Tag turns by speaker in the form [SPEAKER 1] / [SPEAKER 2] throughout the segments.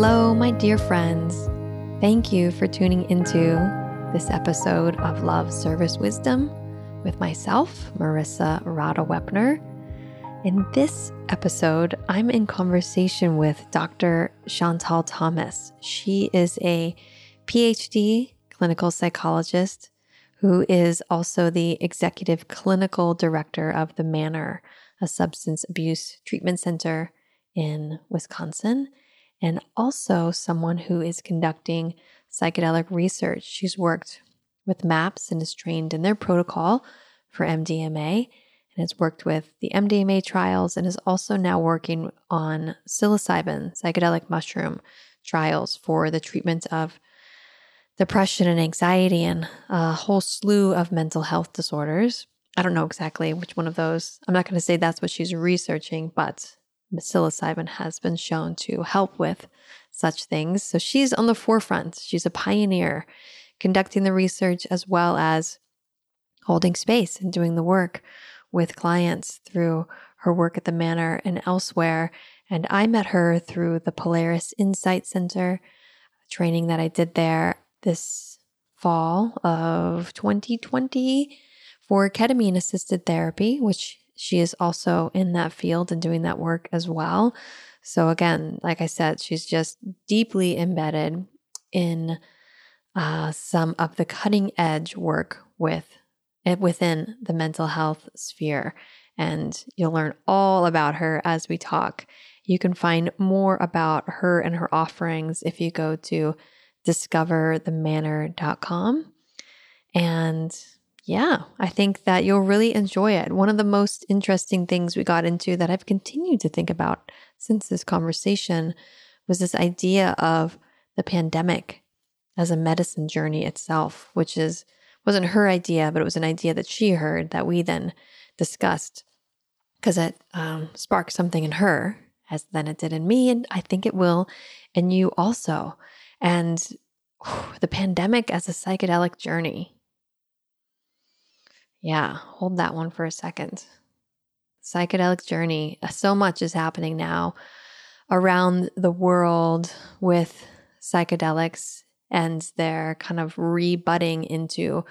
[SPEAKER 1] Hello, my dear friends. Thank you for tuning into this episode of Love Service Wisdom with myself, Marissa Radha Wepner. In this episode, I'm in conversation with Dr. Chantal Thomas. She is a PhD clinical psychologist who is also the executive clinical director of the Manor, a substance abuse treatment center in Wisconsin and also someone who is conducting psychedelic research. She's worked with MAPS and is trained in their protocol for MDMA and has worked with the MDMA trials and is also now working on psilocybin, psychedelic mushroom trials for the treatment of depression and anxiety and a whole slew of mental health disorders. I don't know exactly which one of those. I'm not going to say that's what she's researching, but psilocybin has been shown to help with such things. So she's on the forefront. She's a pioneer, conducting the research as well as holding space and doing the work with clients through her work at the Manor and elsewhere. And I met her through the Polaris Insight Center training that I did there this fall of 2020 for ketamine assisted therapy, which she is also in that field and doing that work as well. So, again, like I said, she's just deeply embedded in uh, some of the cutting edge work with it eh, within the mental health sphere. And you'll learn all about her as we talk. You can find more about her and her offerings if you go to discoverthemanor.com. And yeah, I think that you'll really enjoy it. One of the most interesting things we got into that I've continued to think about since this conversation was this idea of the pandemic as a medicine journey itself, which is wasn't her idea, but it was an idea that she heard that we then discussed because it um, sparked something in her as then it did in me, and I think it will in you also. And whew, the pandemic as a psychedelic journey yeah, hold that one for a second. Psychedelic journey. Uh, so much is happening now around the world with psychedelics and they're kind of rebutting into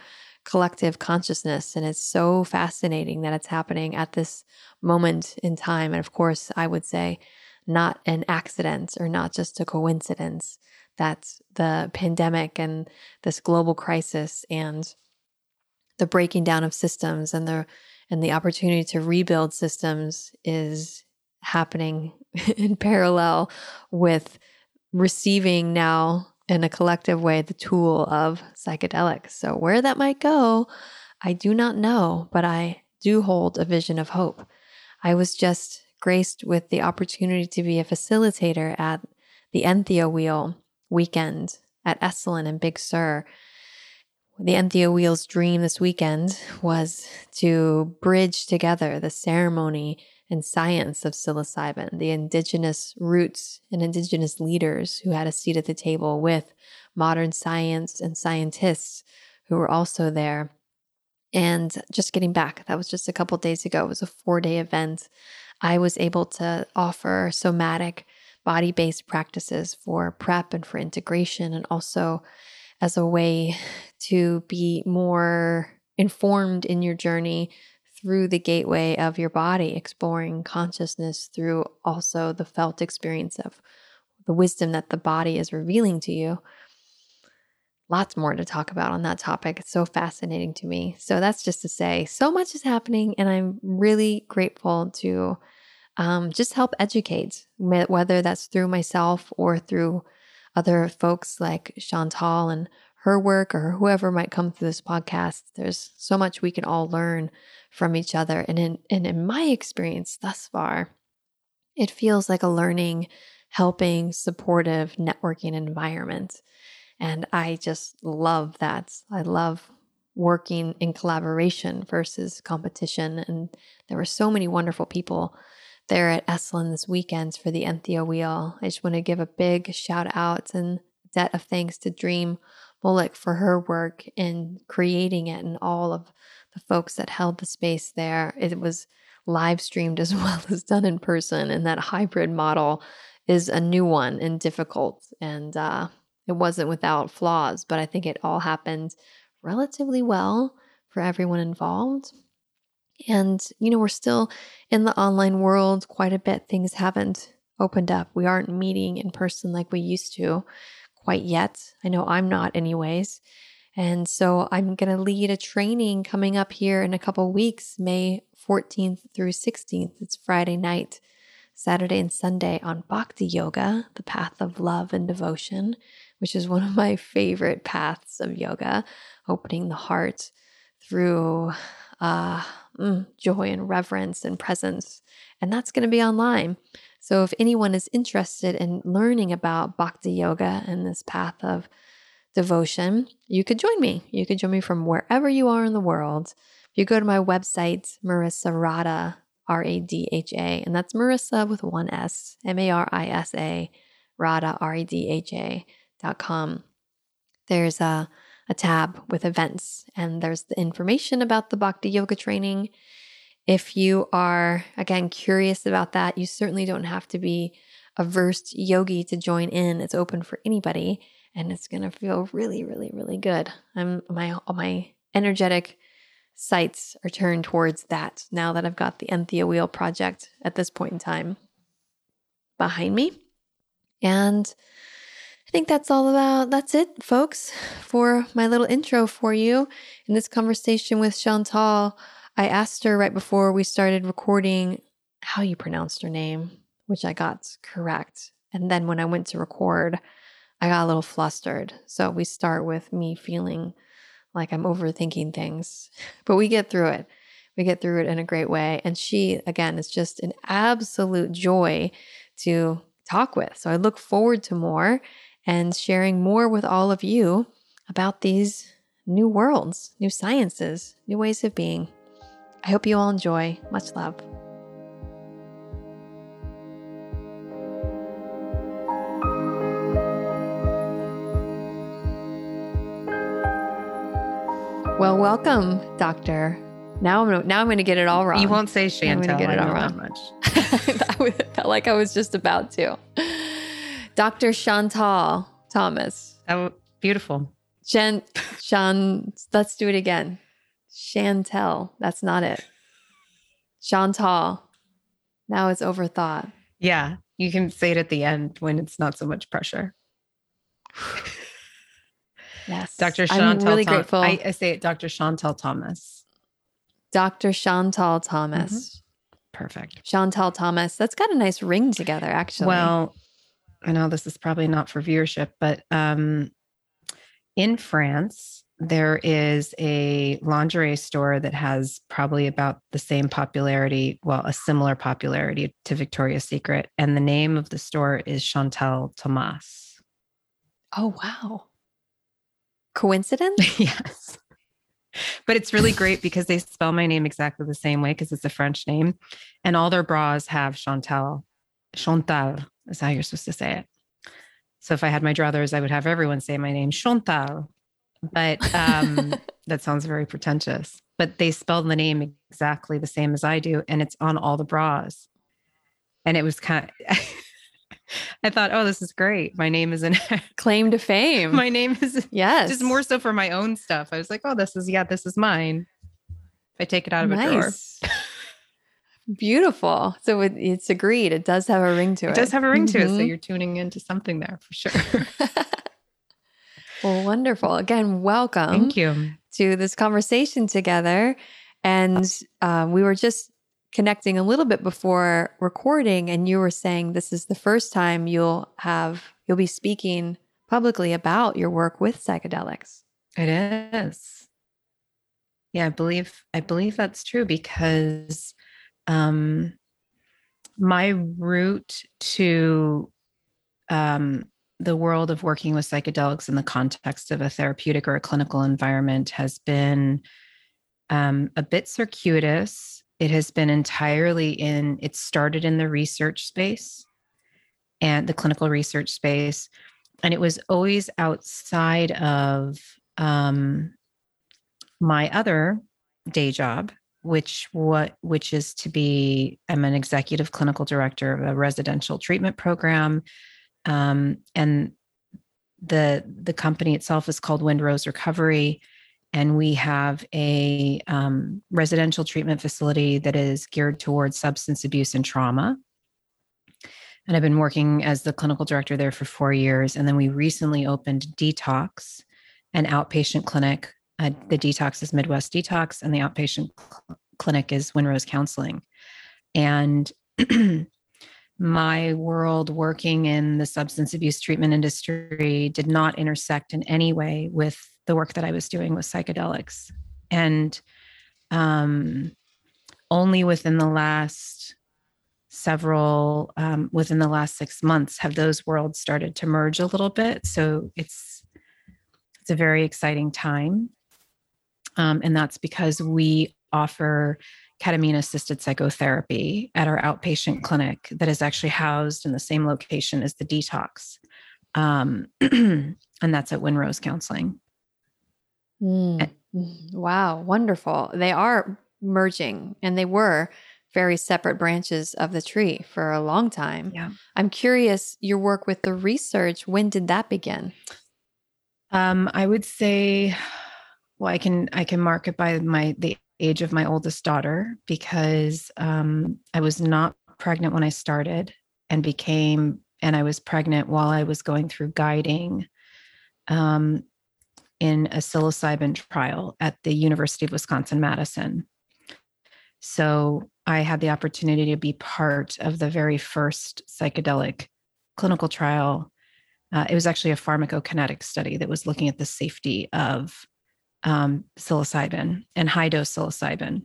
[SPEAKER 1] collective consciousness. And it's so fascinating that it's happening at this moment in time. And of course, I would say not an accident or not just a coincidence that the pandemic and this global crisis and the breaking down of systems and the and the opportunity to rebuild systems is happening in parallel with receiving now in a collective way the tool of psychedelics. So where that might go, I do not know, but I do hold a vision of hope. I was just graced with the opportunity to be a facilitator at the Entheo Wheel weekend at Esalen and Big Sur the Entheo Wheel's dream this weekend was to bridge together the ceremony and science of psilocybin, the indigenous roots and indigenous leaders who had a seat at the table with modern science and scientists who were also there. And just getting back, that was just a couple days ago. It was a four day event. I was able to offer somatic body based practices for prep and for integration and also as a way to be more informed in your journey through the gateway of your body, exploring consciousness through also the felt experience of the wisdom that the body is revealing to you. Lots more to talk about on that topic. It's so fascinating to me. So, that's just to say, so much is happening, and I'm really grateful to um, just help educate, whether that's through myself or through other folks like Chantal and her work or whoever might come through this podcast. There's so much we can all learn from each other. And in, and in my experience thus far, it feels like a learning, helping, supportive, networking environment. And I just love that. I love working in collaboration versus competition. And there were so many wonderful people there at Esalen this weekend for the Entheo Wheel. I just want to give a big shout out and debt of thanks to Dream Bullock for her work in creating it and all of the folks that held the space there. It was live streamed as well as done in person, and that hybrid model is a new one and difficult. And uh, it wasn't without flaws, but I think it all happened relatively well for everyone involved. And, you know, we're still in the online world quite a bit. Things haven't opened up. We aren't meeting in person like we used to quite yet. I know I'm not, anyways. And so I'm going to lead a training coming up here in a couple weeks, May 14th through 16th. It's Friday night, Saturday, and Sunday on Bhakti Yoga, the path of love and devotion, which is one of my favorite paths of yoga, opening the heart through uh, mm, joy and reverence and presence. And that's going to be online. So if anyone is interested in learning about Bhakti Yoga and this path of devotion, you could join me. You could join me from wherever you are in the world. If you go to my website, Marissa Radha, R A D H A, and that's Marissa with one S, M A R I S A, Radha, R A D H A dot com. There's a, a tab with events, and there's the information about the Bhakti Yoga training. If you are, again, curious about that, you certainly don't have to be a versed yogi to join in. It's open for anybody and it's going to feel really, really, really good. I'm my my energetic sights are turned towards that now that I've got the Entheo Wheel project at this point in time behind me. And I think that's all about that's it, folks, for my little intro for you. In this conversation with Chantal, I asked her right before we started recording how you pronounced her name, which I got correct. And then when I went to record, I got a little flustered. So we start with me feeling like I'm overthinking things, but we get through it. We get through it in a great way. And she, again, is just an absolute joy to talk with. So I look forward to more and sharing more with all of you about these new worlds, new sciences, new ways of being. I hope you all enjoy. Much love. Well, welcome, Doctor. Now I'm gonna, now I'm going to get it all wrong.
[SPEAKER 2] You won't say Chantal. I'm going to get it all wrong. much.
[SPEAKER 1] I felt like I was just about to. Dr. Chantal Thomas.
[SPEAKER 2] Oh, beautiful.
[SPEAKER 1] Jen, Sean, let's do it again. Chantel. That's not it. Chantal. Now it's overthought.
[SPEAKER 2] Yeah. You can say it at the end when it's not so much pressure.
[SPEAKER 1] Yes.
[SPEAKER 2] Dr. Chantal. I'm really Tom- grateful. I, I, say it, Dr. Chantal Thomas.
[SPEAKER 1] Dr. Chantal Thomas. Mm-hmm.
[SPEAKER 2] Perfect.
[SPEAKER 1] Chantal Thomas. That's got a nice ring together, actually.
[SPEAKER 2] Well, I know this is probably not for viewership, but um, in France, there is a lingerie store that has probably about the same popularity, well, a similar popularity to Victoria's Secret. And the name of the store is Chantal Thomas.
[SPEAKER 1] Oh, wow. Coincidence?
[SPEAKER 2] yes. But it's really great because they spell my name exactly the same way because it's a French name. And all their bras have Chantal. Chantal is how you're supposed to say it. So if I had my druthers, I would have everyone say my name, Chantal. But um, that sounds very pretentious. But they spelled the name exactly the same as I do, and it's on all the bras. And it was kind of I thought, oh, this is great. My name is in
[SPEAKER 1] claim to fame.
[SPEAKER 2] My name is yes, just more so for my own stuff. I was like, oh, this is yeah, this is mine. If I take it out of nice. a drawer.
[SPEAKER 1] Beautiful. So it, it's agreed. It does have a ring to it.
[SPEAKER 2] It does have a ring mm-hmm. to it. So mm-hmm. you're tuning into something there for sure.
[SPEAKER 1] well, wonderful. Again, welcome.
[SPEAKER 2] Thank you
[SPEAKER 1] to this conversation together. And uh, we were just connecting a little bit before recording and you were saying this is the first time you'll have you'll be speaking publicly about your work with psychedelics.
[SPEAKER 2] It is. Yeah, I believe I believe that's true because um my route to um the world of working with psychedelics in the context of a therapeutic or a clinical environment has been um, a bit circuitous it has been entirely in, it started in the research space and the clinical research space. And it was always outside of um, my other day job, which what which is to be i'm an executive clinical director of a residential treatment program um, and the the company itself is called windrose recovery and we have a um, residential treatment facility that is geared towards substance abuse and trauma. And i've been working as the clinical director there for four years and then we recently opened detox an outpatient clinic uh, the detox is midwest detox and the outpatient cl- clinic is Windrose counseling and my world working in the substance abuse treatment industry did not intersect in any way with the work that I was doing with psychedelics. And um, only within the last several, um, within the last six months, have those worlds started to merge a little bit. So it's it's a very exciting time, um, and that's because we offer ketamine assisted psychotherapy at our outpatient clinic that is actually housed in the same location as the detox. Um, and that's at Windrose Counseling.
[SPEAKER 1] Mm. Wow, wonderful. They are merging and they were very separate branches of the tree for a long time.
[SPEAKER 2] Yeah.
[SPEAKER 1] I'm curious your work with the research, when did that begin?
[SPEAKER 2] Um, I would say well, I can I can mark it by my the age of my oldest daughter because um, I was not pregnant when I started and became, and I was pregnant while I was going through guiding um, in a psilocybin trial at the University of Wisconsin Madison. So I had the opportunity to be part of the very first psychedelic clinical trial. Uh, it was actually a pharmacokinetic study that was looking at the safety of um, psilocybin and high dose psilocybin.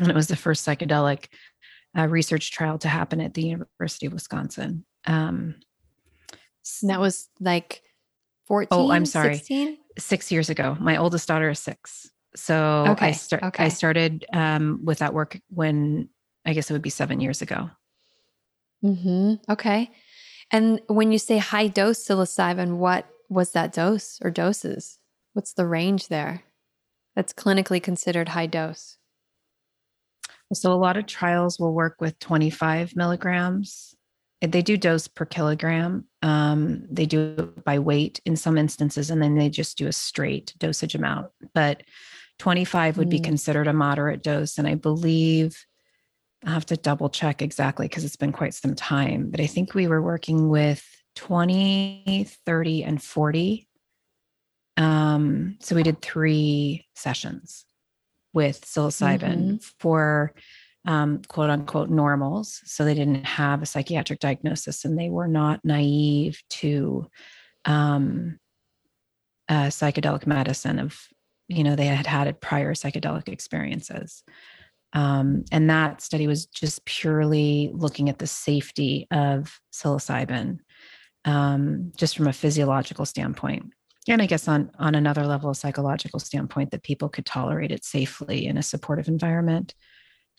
[SPEAKER 2] And it was the first psychedelic uh, research trial to happen at the University of Wisconsin. Um,
[SPEAKER 1] that was like 14.
[SPEAKER 2] Oh, I'm sorry.
[SPEAKER 1] 16?
[SPEAKER 2] Six years ago. My oldest daughter is six. So
[SPEAKER 1] okay.
[SPEAKER 2] I, start,
[SPEAKER 1] okay.
[SPEAKER 2] I started um, with that work when I guess it would be seven years ago.
[SPEAKER 1] Mm-hmm. Okay. And when you say high dose psilocybin, what was that dose or doses? What's the range there that's clinically considered high dose?
[SPEAKER 2] So, a lot of trials will work with 25 milligrams. They do dose per kilogram. Um, they do it by weight in some instances, and then they just do a straight dosage amount. But 25 would mm. be considered a moderate dose. And I believe I have to double check exactly because it's been quite some time. But I think we were working with 20, 30, and 40 um, so we did three sessions with psilocybin mm-hmm. for um, quote unquote normals. So they didn't have a psychiatric diagnosis and they were not naive to um, psychedelic medicine of, you know, they had had prior psychedelic experiences. Um, and that study was just purely looking at the safety of psilocybin, um, just from a physiological standpoint and i guess on on another level of psychological standpoint that people could tolerate it safely in a supportive environment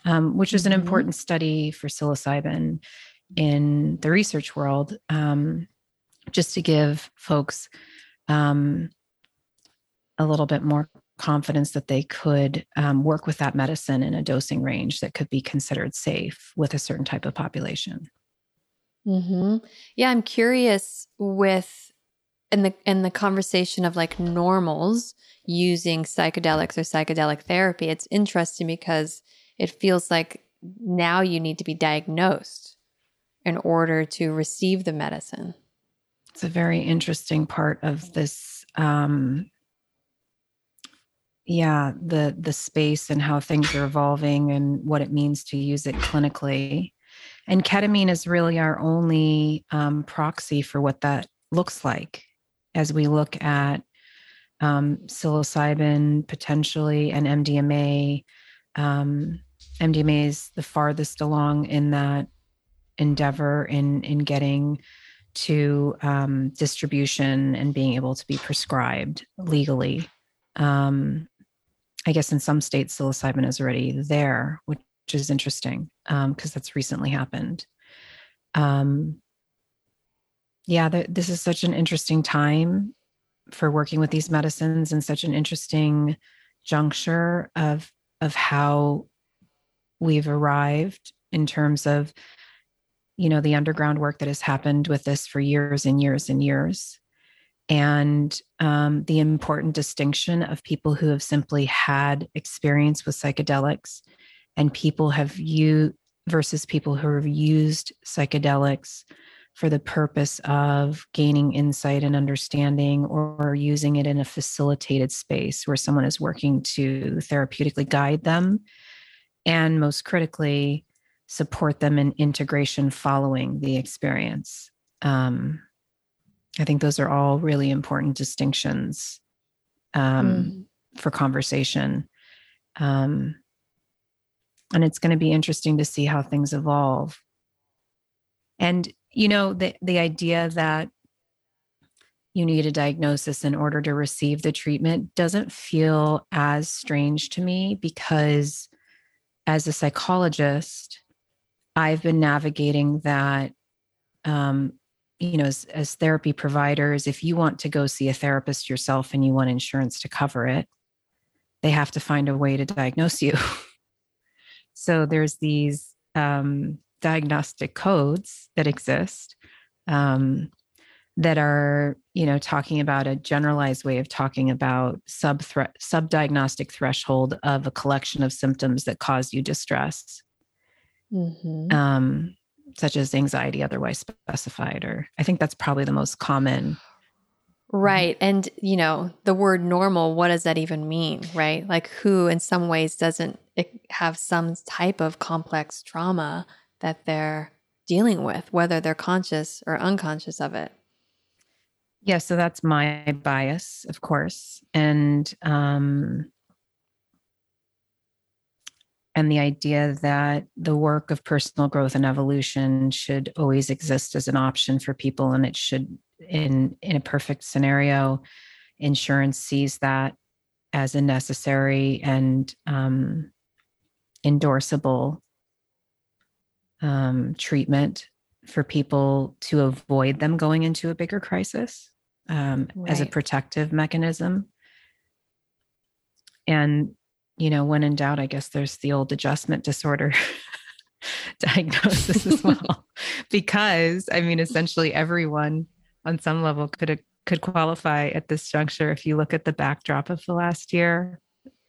[SPEAKER 2] um, which is an mm-hmm. important study for psilocybin in the research world um, just to give folks um, a little bit more confidence that they could um, work with that medicine in a dosing range that could be considered safe with a certain type of population
[SPEAKER 1] mm-hmm. yeah i'm curious with in the in the conversation of like normals using psychedelics or psychedelic therapy it's interesting because it feels like now you need to be diagnosed in order to receive the medicine.
[SPEAKER 2] It's a very interesting part of this um yeah the the space and how things are evolving and what it means to use it clinically. And ketamine is really our only um, proxy for what that looks like as we look at um, psilocybin potentially and MDMA. Um, MDMA is the farthest along in that endeavor in in getting to um, distribution and being able to be prescribed legally. Um, I guess in some states psilocybin is already there, which is interesting because um, that's recently happened. Um, yeah, the, this is such an interesting time for working with these medicines and such an interesting juncture of of how we've arrived in terms of you know the underground work that has happened with this for years and years and years. And um, the important distinction of people who have simply had experience with psychedelics and people have used versus people who have used psychedelics for the purpose of gaining insight and understanding or using it in a facilitated space where someone is working to therapeutically guide them and most critically support them in integration following the experience. Um, i think those are all really important distinctions um, mm. for conversation. Um, and it's going to be interesting to see how things evolve. And you know the the idea that you need a diagnosis in order to receive the treatment doesn't feel as strange to me because as a psychologist i've been navigating that um, you know as, as therapy providers if you want to go see a therapist yourself and you want insurance to cover it they have to find a way to diagnose you. So there's these um, diagnostic codes that exist um, that are you know talking about a generalized way of talking about sub sub diagnostic threshold of a collection of symptoms that cause you distress mm-hmm. um, such as anxiety otherwise specified or i think that's probably the most common
[SPEAKER 1] Right. And, you know, the word normal, what does that even mean? Right. Like, who in some ways doesn't have some type of complex trauma that they're dealing with, whether they're conscious or unconscious of it?
[SPEAKER 2] Yeah. So that's my bias, of course. And, um, and the idea that the work of personal growth and evolution should always exist as an option for people and it should in in a perfect scenario insurance sees that as a necessary and um, endorsable um, treatment for people to avoid them going into a bigger crisis um, right. as a protective mechanism and you know when in doubt i guess there's the old adjustment disorder diagnosis as well because i mean essentially everyone on some level could could qualify at this juncture if you look at the backdrop of the last year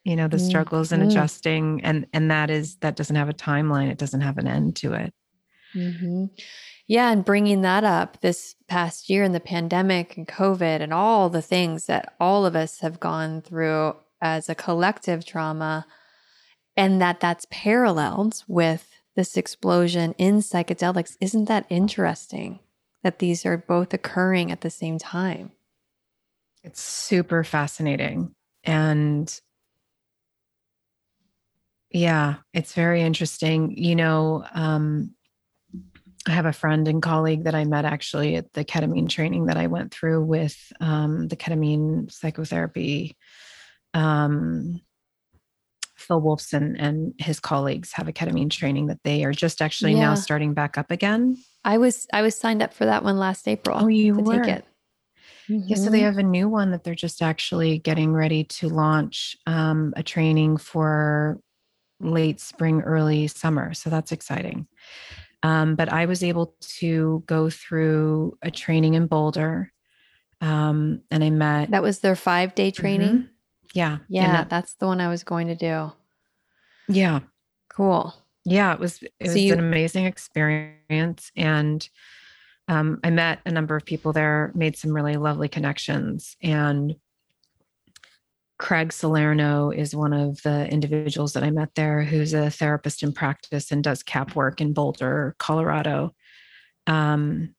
[SPEAKER 2] you know the mm-hmm. struggles and adjusting and and that is that doesn't have a timeline it doesn't have an end to it
[SPEAKER 1] mm-hmm. yeah and bringing that up this past year in the pandemic and covid and all the things that all of us have gone through as a collective trauma and that that's paralleled with this explosion in psychedelics isn't that interesting that these are both occurring at the same time.
[SPEAKER 2] It's super fascinating. And yeah, it's very interesting. You know, um, I have a friend and colleague that I met actually at the ketamine training that I went through with um, the ketamine psychotherapy. Um, Phil Wolfson and his colleagues have a ketamine training that they are just actually yeah. now starting back up again.
[SPEAKER 1] I was I was signed up for that one last April.
[SPEAKER 2] Oh, you to were. Take it. Mm-hmm. Yeah, so they mm-hmm. have a new one that they're just actually getting ready to launch um, a training for late spring, early summer. So that's exciting. Um, but I was able to go through a training in Boulder, um, and I met.
[SPEAKER 1] That was their five day training. Mm-hmm.
[SPEAKER 2] Yeah,
[SPEAKER 1] yeah, that, that's the one I was going to do.
[SPEAKER 2] Yeah,
[SPEAKER 1] cool.
[SPEAKER 2] Yeah, it was it so was you, an amazing experience and um, I met a number of people there, made some really lovely connections and Craig Salerno is one of the individuals that I met there who's a therapist in practice and does KAP work in Boulder, Colorado. Um,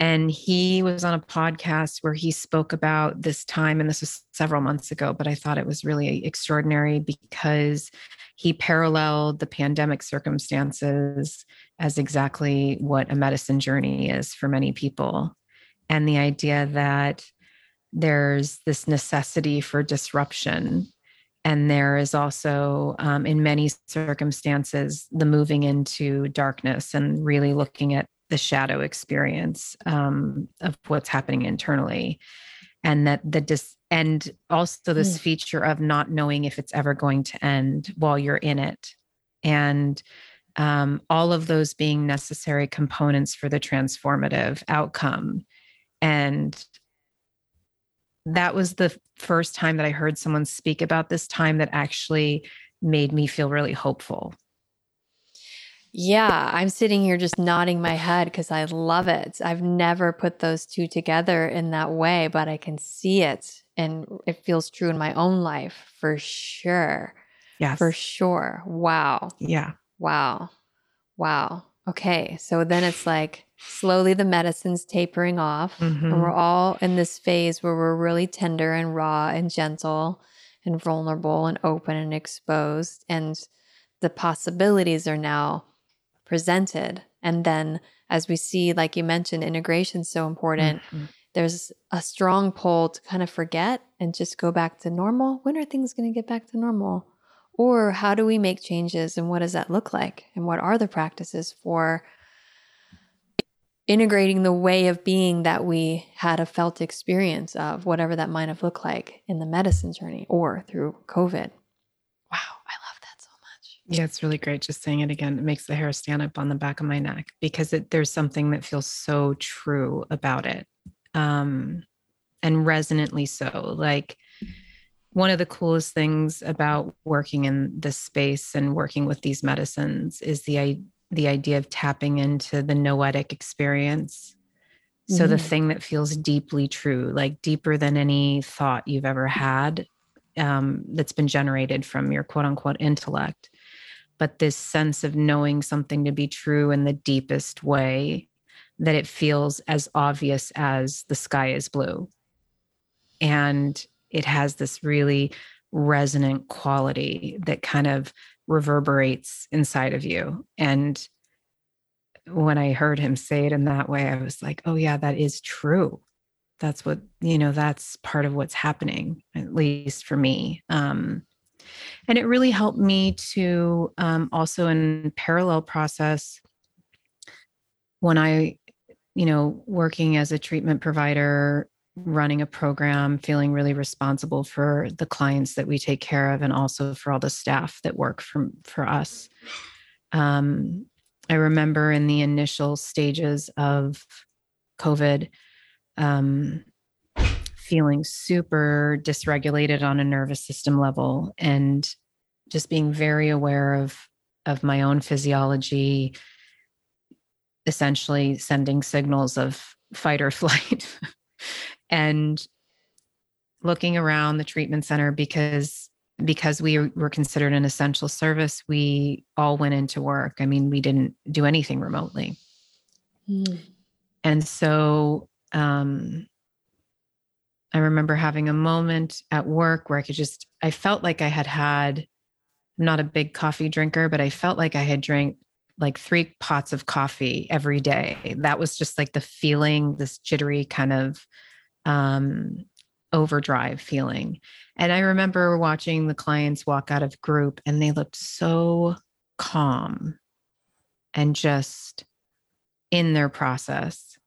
[SPEAKER 2] and he was on a podcast where he spoke about this time, and this was several months ago, but I thought it was really extraordinary because he paralleled the pandemic circumstances as exactly what a medicine journey is for many people. And the idea that there's this necessity for disruption. And there is also, um, in many circumstances, the moving into darkness and really looking at the shadow experience um, of what's happening internally and that the dis and also this mm. feature of not knowing if it's ever going to end while you're in it and um, all of those being necessary components for the transformative outcome. And that was the first time that I heard someone speak about this time that actually made me feel really hopeful.
[SPEAKER 1] Yeah, I'm sitting here just nodding my head because I love it. I've never put those two together in that way, but I can see it and it feels true in my own life for sure.
[SPEAKER 2] Yeah.
[SPEAKER 1] For sure. Wow.
[SPEAKER 2] Yeah.
[SPEAKER 1] Wow. Wow. Okay. So then it's like slowly the medicine's tapering off. Mm-hmm. And we're all in this phase where we're really tender and raw and gentle and vulnerable and open and exposed. And the possibilities are now presented. And then, as we see, like you mentioned, integration is so important. Mm-hmm. There's a strong pull to kind of forget and just go back to normal. When are things going to get back to normal? Or how do we make changes and what does that look like? And what are the practices for integrating the way of being that we had a felt experience of, whatever that might have looked like in the medicine journey or through COVID? Wow, I love that so much.
[SPEAKER 2] Yeah, it's really great just saying it again. It makes the hair stand up on the back of my neck because it, there's something that feels so true about it. Um, and resonantly so. Like, one of the coolest things about working in this space and working with these medicines is the the idea of tapping into the noetic experience. So mm-hmm. the thing that feels deeply true, like deeper than any thought you've ever had, um, that's been generated from your quote unquote intellect, but this sense of knowing something to be true in the deepest way that it feels as obvious as the sky is blue. And it has this really resonant quality that kind of reverberates inside of you. And when I heard him say it in that way, I was like, oh, yeah, that is true. That's what, you know, that's part of what's happening, at least for me. Um, and it really helped me to um, also in parallel process when I, you know, working as a treatment provider running a program, feeling really responsible for the clients that we take care of and also for all the staff that work for, for us. Um, I remember in the initial stages of COVID, um, feeling super dysregulated on a nervous system level and just being very aware of of my own physiology essentially sending signals of fight or flight and looking around the treatment center because because we were considered an essential service we all went into work i mean we didn't do anything remotely mm. and so um i remember having a moment at work where i could just i felt like i had had i'm not a big coffee drinker but i felt like i had drank like three pots of coffee every day that was just like the feeling this jittery kind of um, overdrive feeling. And I remember watching the clients walk out of group and they looked so calm and just in their process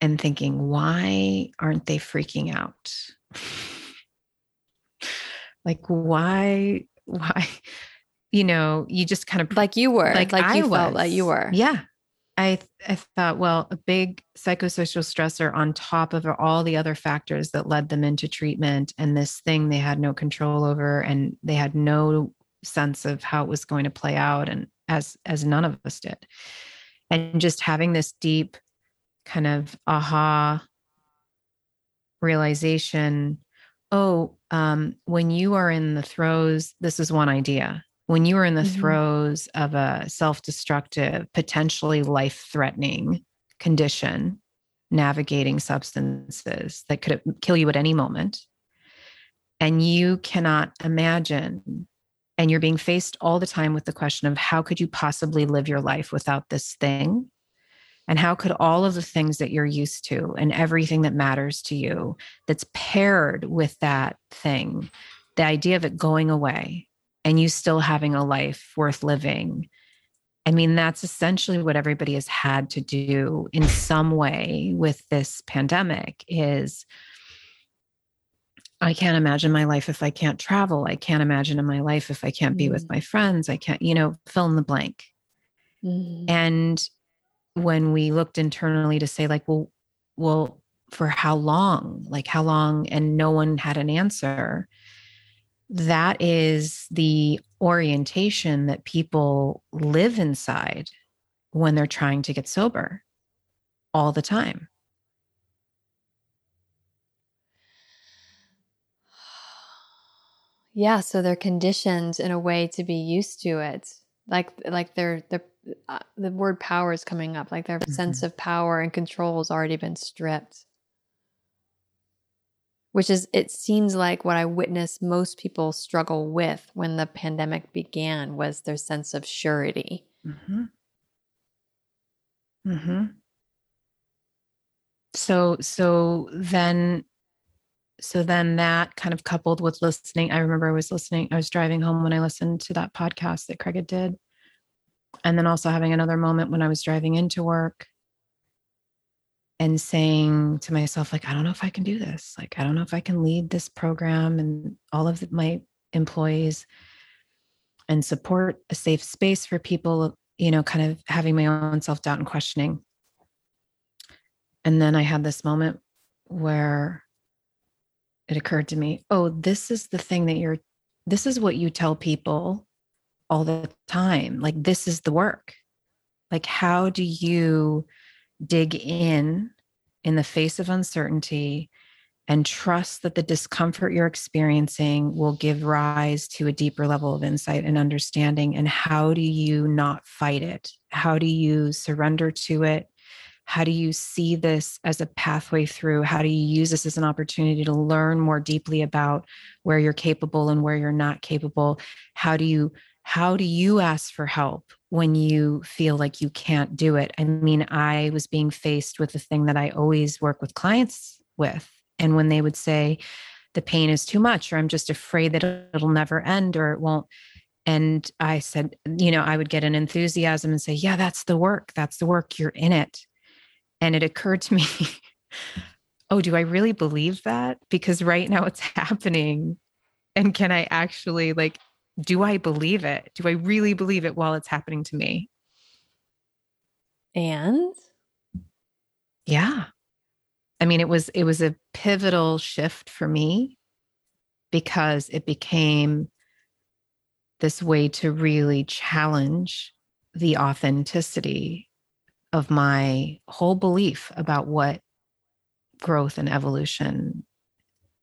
[SPEAKER 2] and thinking, why aren't they freaking out? like, why, why? You know, you just kind of
[SPEAKER 1] like you were, like, like I you was. felt like you were.
[SPEAKER 2] Yeah. I, I thought, well, a big psychosocial stressor on top of all the other factors that led them into treatment and this thing they had no control over and they had no sense of how it was going to play out and as as none of us did. And just having this deep kind of aha realization, oh, um, when you are in the throes, this is one idea when you were in the mm-hmm. throes of a self destructive, potentially life threatening condition, navigating substances that could kill you at any moment, and you cannot imagine, and you're being faced all the time with the question of how could you possibly live your life without this thing? And how could all of the things that you're used to and everything that matters to you that's paired with that thing, the idea of it going away, and you still having a life worth living. I mean, that's essentially what everybody has had to do in some way with this pandemic is I can't imagine my life if I can't travel. I can't imagine in my life if I can't be mm. with my friends. I can't, you know, fill in the blank. Mm. And when we looked internally to say, like, well, well, for how long? Like, how long? And no one had an answer. That is the orientation that people live inside when they're trying to get sober all the time.
[SPEAKER 1] Yeah, so they're conditioned in a way to be used to it. Like like their the uh, the word power is coming up. Like their mm-hmm. sense of power and control has already been stripped. Which is it seems like what I witnessed most people struggle with when the pandemic began was their sense of surety. Mhm.
[SPEAKER 2] Mhm. So so then so then that kind of coupled with listening i remember i was listening i was driving home when i listened to that podcast that craig did and then also having another moment when i was driving into work and saying to myself like i don't know if i can do this. Like i don't know if i can lead this program and all of my employees and support a safe space for people you know kind of having my own self-doubt and questioning. And then i had this moment where it occurred to me oh this is the thing that you're this is what you tell people all the time. Like this is the work. Like how do you dig in in the face of uncertainty and trust that the discomfort you're experiencing will give rise to a deeper level of insight and understanding. And how do you not fight it? How do you surrender to it? How do you see this as a pathway through? How do you use this as an opportunity to learn more deeply about where you're capable and where you're not capable? How do you how do you ask for help when you feel like you can't do it i mean i was being faced with the thing that i always work with clients with and when they would say the pain is too much or i'm just afraid that it'll never end or it won't and i said you know i would get an enthusiasm and say yeah that's the work that's the work you're in it and it occurred to me, oh, do I really believe that? Because right now it's happening. And can I actually, like, do I believe it? Do I really believe it while it's happening to me?
[SPEAKER 1] And
[SPEAKER 2] yeah. I mean, it was it was a pivotal shift for me because it became this way to really challenge the authenticity of my whole belief about what growth and evolution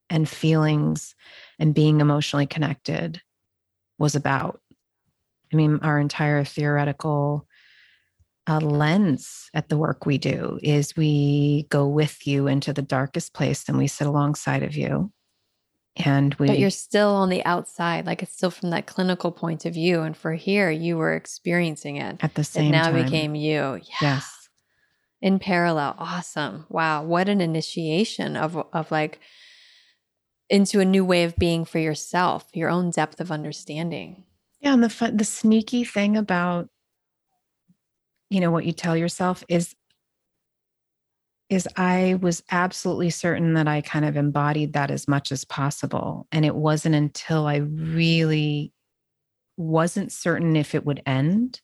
[SPEAKER 2] and feelings and being emotionally connected was about. I mean, our entire theoretical uh, lens at the work we do is we go with you into the darkest place and we sit alongside of you. And we
[SPEAKER 1] but you're still on the outside like it's still from that clinical point of view. And for here you were experiencing it.
[SPEAKER 2] At the same
[SPEAKER 1] it now
[SPEAKER 2] time.
[SPEAKER 1] became you. Yeah.
[SPEAKER 2] yes.
[SPEAKER 1] In parallel. Awesome. Wow. What an initiation of of like into a new way of being for yourself your own depth of understanding
[SPEAKER 2] yeah and the fun, the sneaky thing about you know what you tell yourself is is I was absolutely certain that I kind of embodied that as much as possible. And it wasn't until I really wasn't certain if it would end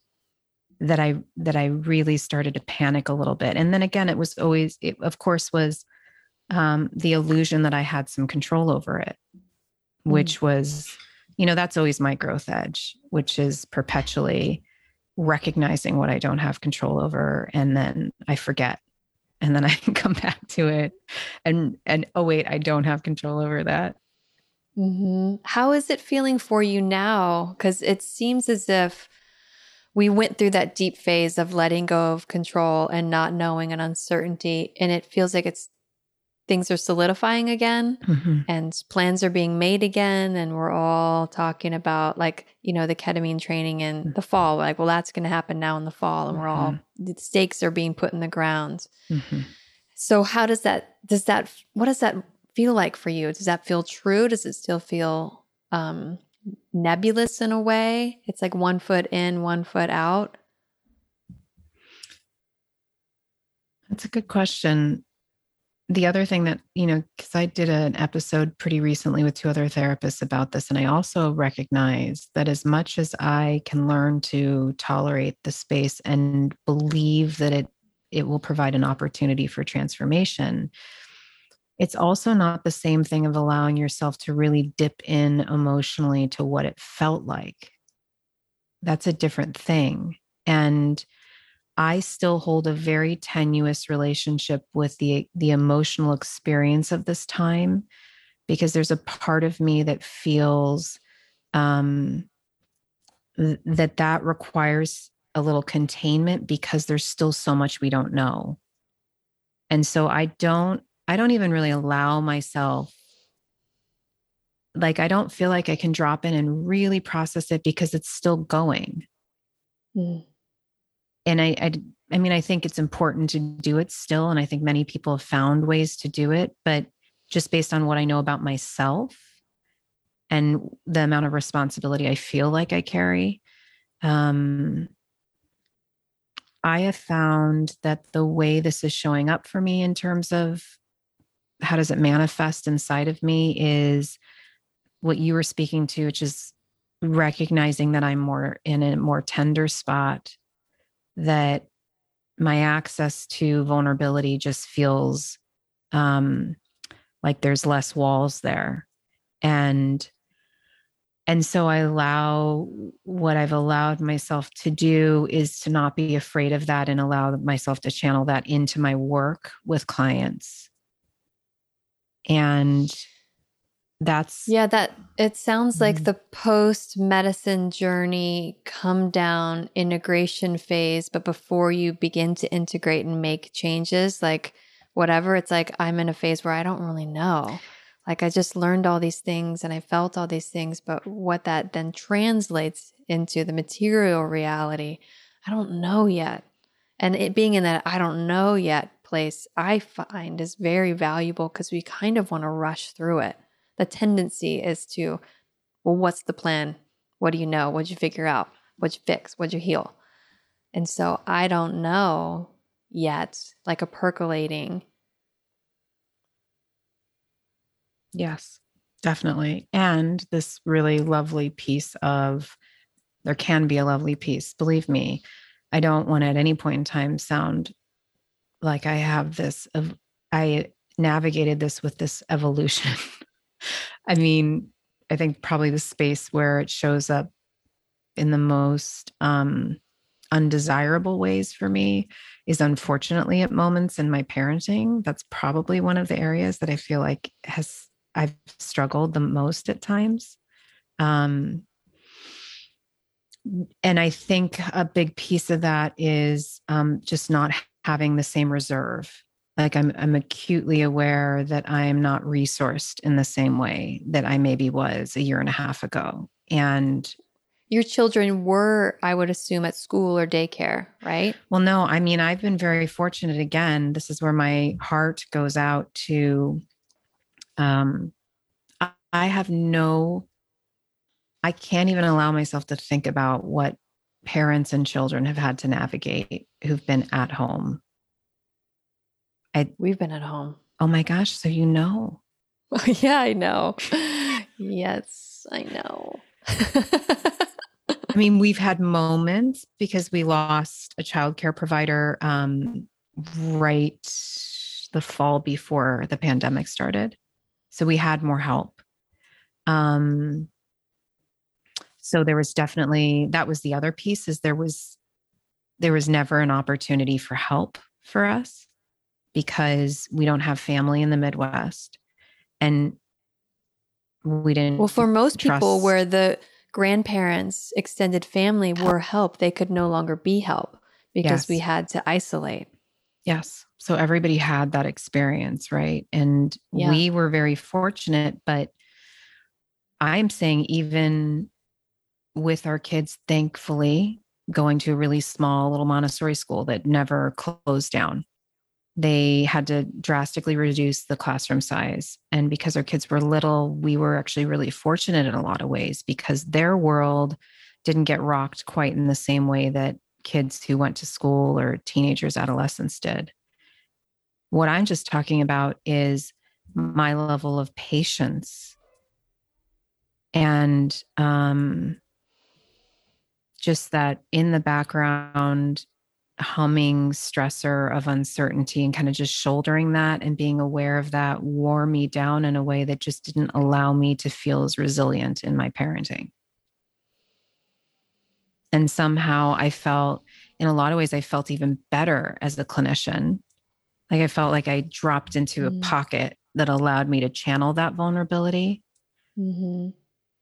[SPEAKER 2] that I that I really started to panic a little bit. And then again, it was always, it of course, was um, the illusion that I had some control over it, which mm. was, you know, that's always my growth edge, which is perpetually recognizing what I don't have control over, and then I forget and then I come back to it and and oh wait, I don't have control over that.
[SPEAKER 1] Mm-hmm. How is it feeling for you now? Because it seems as if we went through that deep phase of letting go of control and not knowing and uncertainty, and it feels like it's things are solidifying again mm-hmm. and plans are being made again and we're all talking about like you know the ketamine training in mm-hmm. the fall we're like well that's going to happen now in the fall and we're all mm-hmm. the stakes are being put in the ground mm-hmm. so how does that does that what does that feel like for you does that feel true does it still feel um nebulous in a way it's like one foot in one foot out
[SPEAKER 2] that's a good question the other thing that, you know, because I did an episode pretty recently with two other therapists about this, and I also recognize that as much as I can learn to tolerate the space and believe that it it will provide an opportunity for transformation, it's also not the same thing of allowing yourself to really dip in emotionally to what it felt like. That's a different thing. And I still hold a very tenuous relationship with the the emotional experience of this time because there's a part of me that feels um, that that requires a little containment because there's still so much we don't know. And so I don't I don't even really allow myself like I don't feel like I can drop in and really process it because it's still going. Mm and I, I i mean i think it's important to do it still and i think many people have found ways to do it but just based on what i know about myself and the amount of responsibility i feel like i carry um i have found that the way this is showing up for me in terms of how does it manifest inside of me is what you were speaking to which is recognizing that i'm more in a more tender spot that my access to vulnerability just feels um, like there's less walls there. And and so i allow what i've allowed myself to do is to not be afraid of that and allow myself to channel that into my work with clients. And that's
[SPEAKER 1] yeah that it sounds like mm-hmm. the post medicine journey come down integration phase but before you begin to integrate and make changes like whatever it's like i'm in a phase where i don't really know. Like i just learned all these things and i felt all these things but what that then translates into the material reality i don't know yet. And it being in that i don't know yet place i find is very valuable because we kind of want to rush through it the tendency is to, well, what's the plan? What do you know? What'd you figure out? What'd you fix? What'd you heal? And so I don't know yet, like a percolating.
[SPEAKER 2] Yes, definitely. And this really lovely piece of, there can be a lovely piece. Believe me, I don't want to at any point in time sound like I have this, of I navigated this with this evolution I mean, I think probably the space where it shows up in the most um, undesirable ways for me is unfortunately at moments in my parenting. That's probably one of the areas that I feel like has I've struggled the most at times. Um, and I think a big piece of that is um, just not having the same reserve like I'm I'm acutely aware that I am not resourced in the same way that I maybe was a year and a half ago. And
[SPEAKER 1] your children were, I would assume, at school or daycare, right?
[SPEAKER 2] Well, no, I mean, I've been very fortunate. Again, this is where my heart goes out to. Um, I have no, I can't even allow myself to think about what parents and children have had to navigate who've been at home
[SPEAKER 1] I, We've been at home.
[SPEAKER 2] Oh my gosh. So you know.
[SPEAKER 1] yeah, I know. yes, I know.
[SPEAKER 2] I mean, we've had moments because we lost a childcare provider um, right the fall before the pandemic started. So we had more help. Um, so there was definitely that was the other piece is there was there was never an opportunity for help for us because we don't have family in the Midwest. And we didn't.
[SPEAKER 1] Well, for most trust. people, where the grandparents, extended family were help, they could no longer be help because yes. we had to isolate.
[SPEAKER 2] Yes. So everybody had that experience, right? And yeah. we were very fortunate, but I'm saying, even with our kids, thankfully, going to a really small little Montessori school that never closed down they had to drastically reduce the classroom size. And because our kids were little, we were actually really fortunate in a lot of ways because their world didn't get rocked quite in the same way that kids who went to school or teenagers, adolescents did. What I'm just talking about is my level of patience and um, just that in the background humming stressor of uncertainty and kind of just shouldering that and being aware of that wore me down in a way that just didn't allow me to feel as resilient in my parenting. And somehow I felt, in a lot of ways, I felt even better as a clinician. Like I felt like I dropped into mm. a pocket that allowed me to channel that vulnerability. Mm-hmm.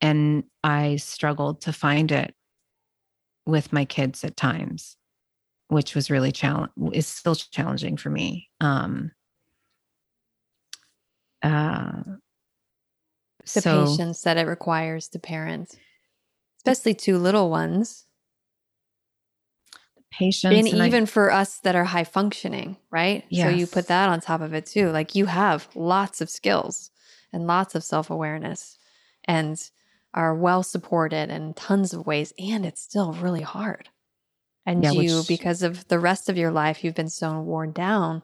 [SPEAKER 2] And I struggled to find it with my kids at times which was really challenge is still challenging for me. Um, uh,
[SPEAKER 1] the so, patience that it requires to parents, especially two little ones.
[SPEAKER 2] Patience,
[SPEAKER 1] and, and even I, for us that are high functioning, right? Yes. So you put that on top of it too. Like you have lots of skills and lots of self awareness, and are well supported in tons of ways, and it's still really hard and yeah, you which... because of the rest of your life you've been so worn down.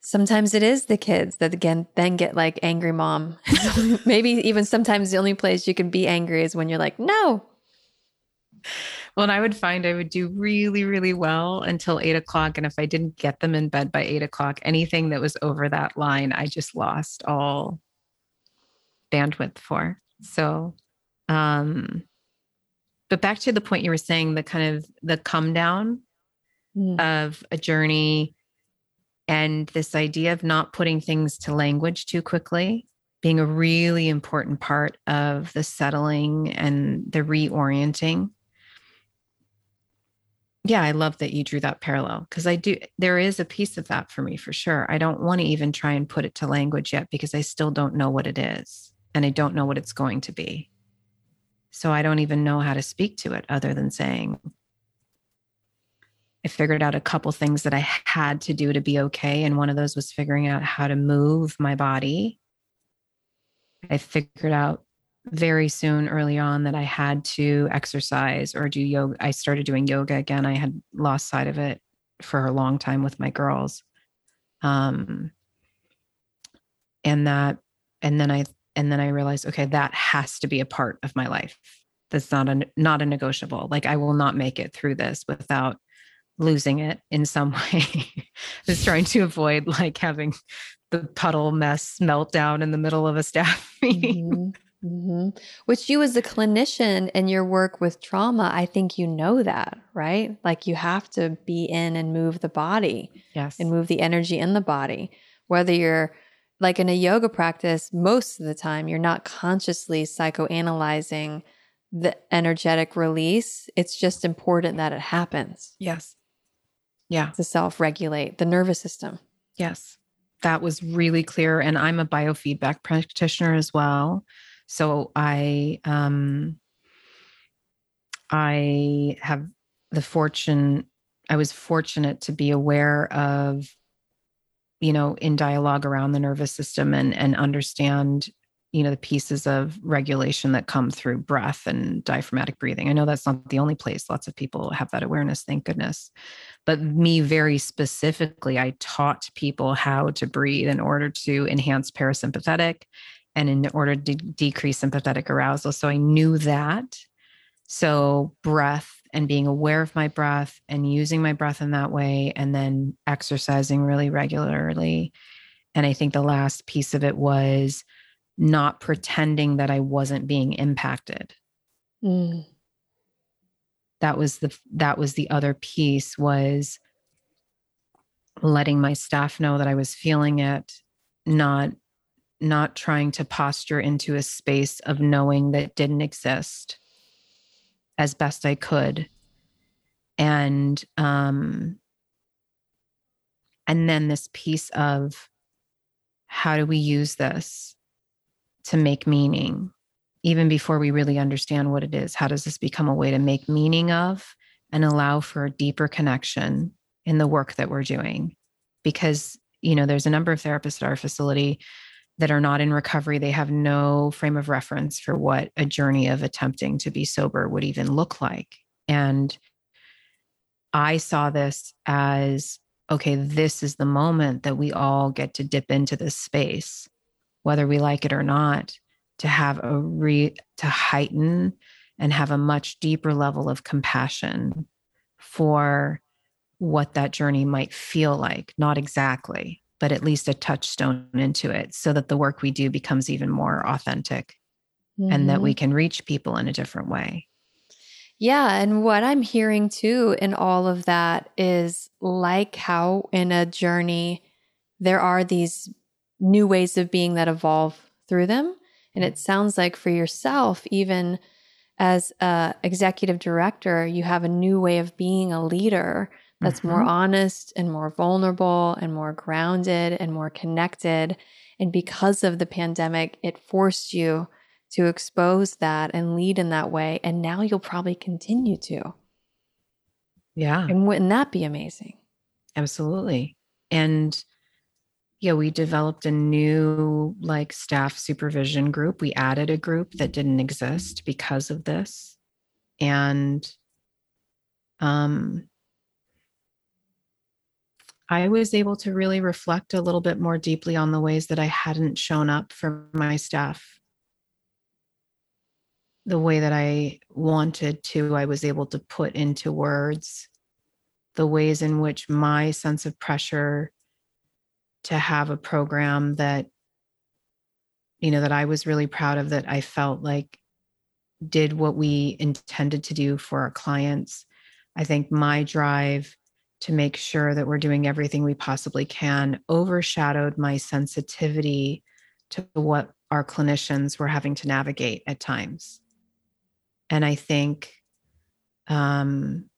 [SPEAKER 1] Sometimes it is the kids that again then get like angry mom. Maybe even sometimes the only place you can be angry is when you're like no!
[SPEAKER 2] Well and i would find i would do really really well until eight o'clock and if i didn't get them in bed by eight o'clock anything that was over that line i just lost all bandwidth for. So um but back to the point you were saying, the kind of the come down mm. of a journey and this idea of not putting things to language too quickly being a really important part of the settling and the reorienting. Yeah, I love that you drew that parallel because I do. There is a piece of that for me for sure. I don't want to even try and put it to language yet because I still don't know what it is and I don't know what it's going to be. So I don't even know how to speak to it other than saying, I figured out a couple things that I had to do to be okay. And one of those was figuring out how to move my body. I figured out very soon early on that I had to exercise or do yoga. I started doing yoga again. I had lost sight of it for a long time with my girls. Um, and that, and then I and then i realized okay that has to be a part of my life that's not a not a negotiable like i will not make it through this without losing it in some way just trying to avoid like having the puddle mess meltdown in the middle of a staff meeting mm-hmm.
[SPEAKER 1] Mm-hmm. Which you, as a clinician and your work with trauma, I think you know that, right? Like you have to be in and move the body,
[SPEAKER 2] yes,
[SPEAKER 1] and move the energy in the body. Whether you're like in a yoga practice, most of the time, you're not consciously psychoanalyzing the energetic release. It's just important that it happens.
[SPEAKER 2] Yes. Yeah.
[SPEAKER 1] To self regulate the nervous system.
[SPEAKER 2] Yes. That was really clear. And I'm a biofeedback practitioner as well. So I, um, I have the fortune, I was fortunate to be aware of you know in dialogue around the nervous system and and understand you know the pieces of regulation that come through breath and diaphragmatic breathing. I know that's not the only place lots of people have that awareness thank goodness. But me very specifically i taught people how to breathe in order to enhance parasympathetic and in order to decrease sympathetic arousal. So i knew that. So breath and being aware of my breath and using my breath in that way and then exercising really regularly. And i think the last piece of it was not pretending that i wasn't being impacted. Mm. that was the that was the other piece was letting my staff know that i was feeling it not not trying to posture into a space of knowing that didn't exist as best I could. And um and then this piece of how do we use this to make meaning even before we really understand what it is how does this become a way to make meaning of and allow for a deeper connection in the work that we're doing because you know there's a number of therapists at our facility that are not in recovery, they have no frame of reference for what a journey of attempting to be sober would even look like. And I saw this as okay, this is the moment that we all get to dip into this space, whether we like it or not, to have a re to heighten and have a much deeper level of compassion for what that journey might feel like. Not exactly, but at least a touchstone into it so that the work we do becomes even more authentic mm-hmm. and that we mm-hmm. can reach people in a different way.
[SPEAKER 1] Yeah. And what I'm hearing too in all of that is like how in a journey, there are these new ways of being that evolve through them. And it sounds like for yourself, even as a executive director, you have a new way of being a leader that's mm-hmm. more honest and more vulnerable and more grounded and more connected. And because of the pandemic, it forced you to expose that and lead in that way. And now you'll probably continue to.
[SPEAKER 2] Yeah.
[SPEAKER 1] And wouldn't that be amazing?
[SPEAKER 2] Absolutely. And yeah, we developed a new like staff supervision group. We added a group that didn't exist because of this. And um I was able to really reflect a little bit more deeply on the ways that I hadn't shown up for my staff the way that I wanted to. I was able to put into words the ways in which my sense of pressure to have a program that you know that I was really proud of that I felt like did what we intended to do for our clients. I think my drive to make sure that we're doing everything we possibly can overshadowed my sensitivity to what our clinicians were having to navigate at times. And I think um,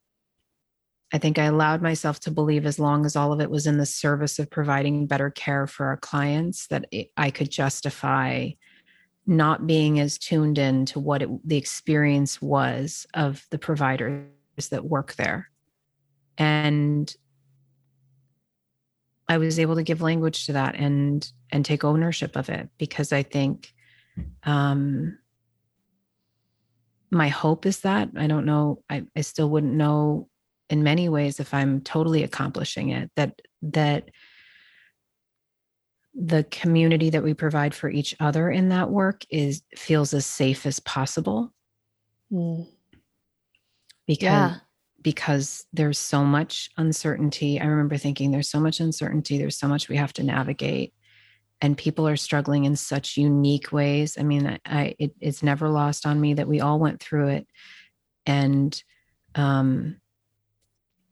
[SPEAKER 2] I think I allowed myself to believe, as long as all of it was in the service of providing better care for our clients, that it, I could justify not being as tuned in to what it, the experience was of the providers that work there. And I was able to give language to that and and take ownership of it because I think um, my hope is that I don't know I, I still wouldn't know in many ways if i'm totally accomplishing it that that the community that we provide for each other in that work is feels as safe as possible mm. because yeah. Because there's so much uncertainty. I remember thinking there's so much uncertainty. There's so much we have to navigate. And people are struggling in such unique ways. I mean i, it, it's never lost on me that we all went through it. And um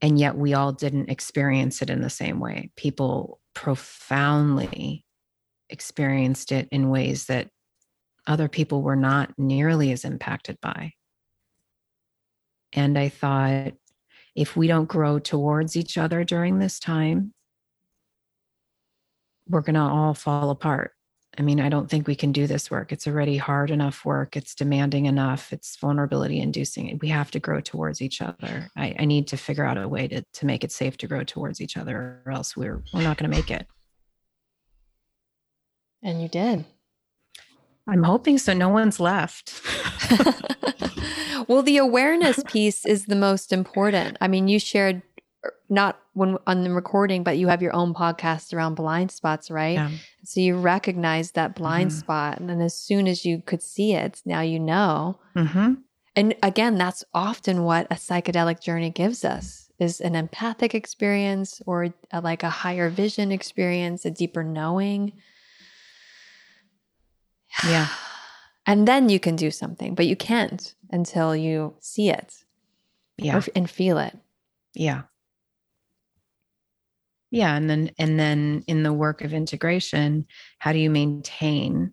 [SPEAKER 2] and yet we all didn't experience it in the same way. People profoundly experienced it in ways that other people were not nearly as impacted by. And I thought, if we don't grow towards each other during this time, we're going to all fall apart. I mean, I don't think we can do this work. It's already hard enough work. It's demanding enough. It's vulnerability inducing. We have to grow towards each other. I, I need to figure out a way to, to make it safe to grow towards each other, or else we're we're not going to make it.
[SPEAKER 1] And you did.
[SPEAKER 2] I'm hoping so. No one's left.
[SPEAKER 1] well, the awareness piece is the most important. I mean, you shared not when on the recording, but you have your own podcast around blind spots, right? Yeah. So you recognize that blind mm-hmm. spot. And then as soon as you could see it, now you know. Mm-hmm. And again, that's often what a psychedelic journey gives us is an empathic experience or a, like a higher vision experience, a deeper knowing.
[SPEAKER 2] Yeah.
[SPEAKER 1] And then you can do something, but you can't until you see it.
[SPEAKER 2] Yeah.
[SPEAKER 1] Or, and feel it.
[SPEAKER 2] Yeah yeah and then and then in the work of integration how do you maintain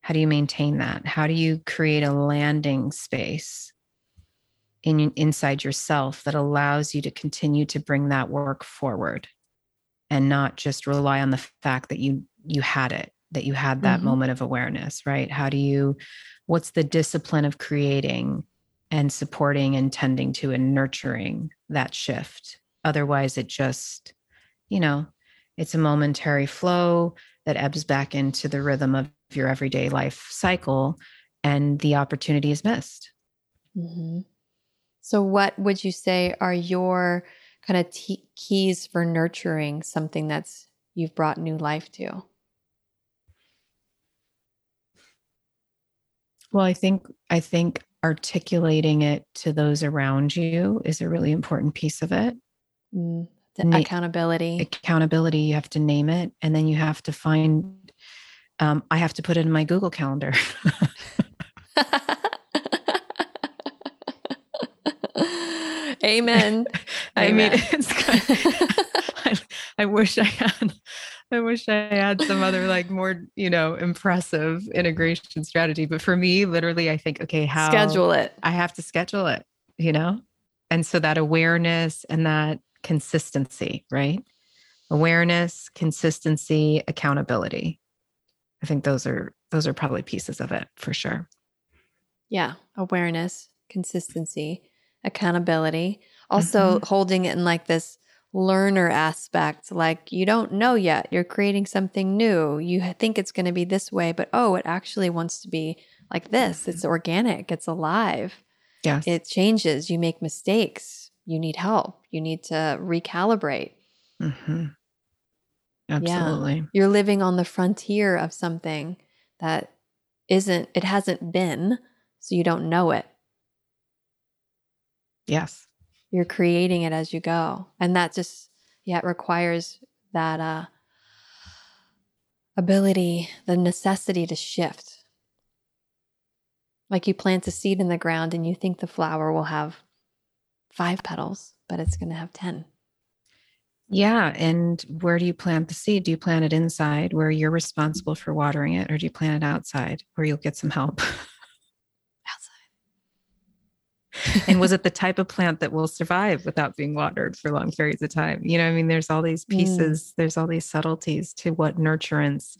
[SPEAKER 2] how do you maintain that how do you create a landing space in inside yourself that allows you to continue to bring that work forward and not just rely on the fact that you you had it that you had that mm-hmm. moment of awareness right how do you what's the discipline of creating and supporting and tending to and nurturing that shift otherwise it just you know, it's a momentary flow that ebbs back into the rhythm of your everyday life cycle and the opportunity is missed.
[SPEAKER 1] Mm-hmm. So, what would you say are your kind of t- keys for nurturing something that's you've brought new life to?
[SPEAKER 2] Well, I think I think articulating it to those around you is a really important piece of it.
[SPEAKER 1] Mm, the Na- accountability.
[SPEAKER 2] Accountability. You have to name it, and then you have to find. Um, I have to put it in my Google Calendar.
[SPEAKER 1] Amen.
[SPEAKER 2] I Amen. mean, it's kind of, I, I wish I had I wish I had some other like more, you know, impressive integration strategy. But for me, literally, I think, okay, how
[SPEAKER 1] schedule it.
[SPEAKER 2] I have to schedule it, you know? And so that awareness and that consistency, right? Awareness, consistency, accountability. I think those are those are probably pieces of it for sure.
[SPEAKER 1] Yeah. Awareness, consistency, accountability. Also mm-hmm. holding it in like this learner aspect. Like you don't know yet. You're creating something new. You think it's going to be this way, but oh, it actually wants to be like this. It's organic, it's alive.
[SPEAKER 2] Yes.
[SPEAKER 1] It changes. You make mistakes. You need help. You need to recalibrate.
[SPEAKER 2] Mm-hmm. Absolutely.
[SPEAKER 1] Yeah. You're living on the frontier of something that isn't, it hasn't been, so you don't know it.
[SPEAKER 2] Yes
[SPEAKER 1] you're creating it as you go. And that just yeah it requires that uh ability the necessity to shift. Like you plant a seed in the ground and you think the flower will have five petals but it's going to have 10
[SPEAKER 2] yeah and where do you plant the seed? Do you plant it inside where you're responsible for watering it or do you plant it outside where you'll get some help and was it the type of plant that will survive without being watered for long periods of time you know i mean there's all these mm. pieces mm. there's all these subtleties to what nurturance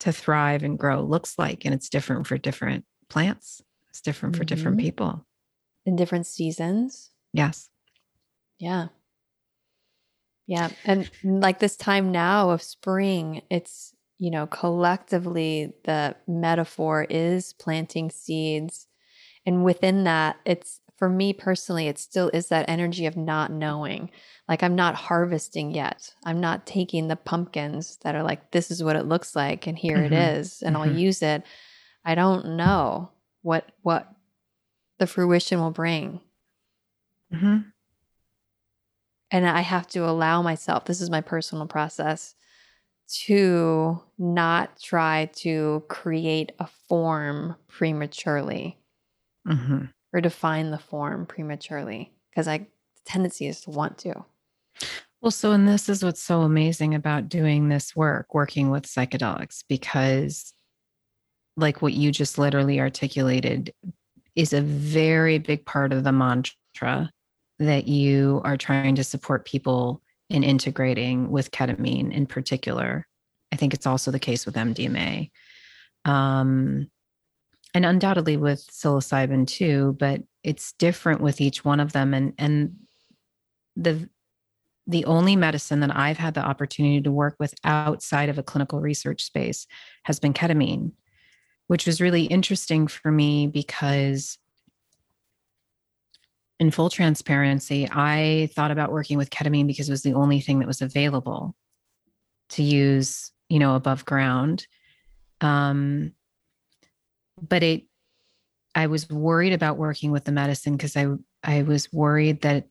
[SPEAKER 2] to thrive and grow looks like and it's different for different plants it's different for mm-hmm. different people
[SPEAKER 1] in different seasons
[SPEAKER 2] yes
[SPEAKER 1] yeah yeah and like this time now of spring it's you know collectively the metaphor is planting seeds and within that, it's for me personally, it still is that energy of not knowing. Like I'm not harvesting yet. I'm not taking the pumpkins that are like, this is what it looks like, and here mm-hmm. it is, and mm-hmm. I'll use it. I don't know what what the fruition will bring.
[SPEAKER 2] Mm-hmm.
[SPEAKER 1] And I have to allow myself, this is my personal process, to not try to create a form prematurely
[SPEAKER 2] mm-hmm.
[SPEAKER 1] or define the form prematurely because I the tendency is to want to.
[SPEAKER 2] Well, so and this is what's so amazing about doing this work, working with psychedelics, because like what you just literally articulated is a very big part of the mantra that you are trying to support people in integrating with ketamine in particular. I think it's also the case with MDMA. Um, and undoubtedly with psilocybin too but it's different with each one of them and and the the only medicine that I've had the opportunity to work with outside of a clinical research space has been ketamine, which was really interesting for me because, in full transparency, I thought about working with ketamine because it was the only thing that was available to use, you know, above ground. Um, but it I was worried about working with the medicine because I I was worried that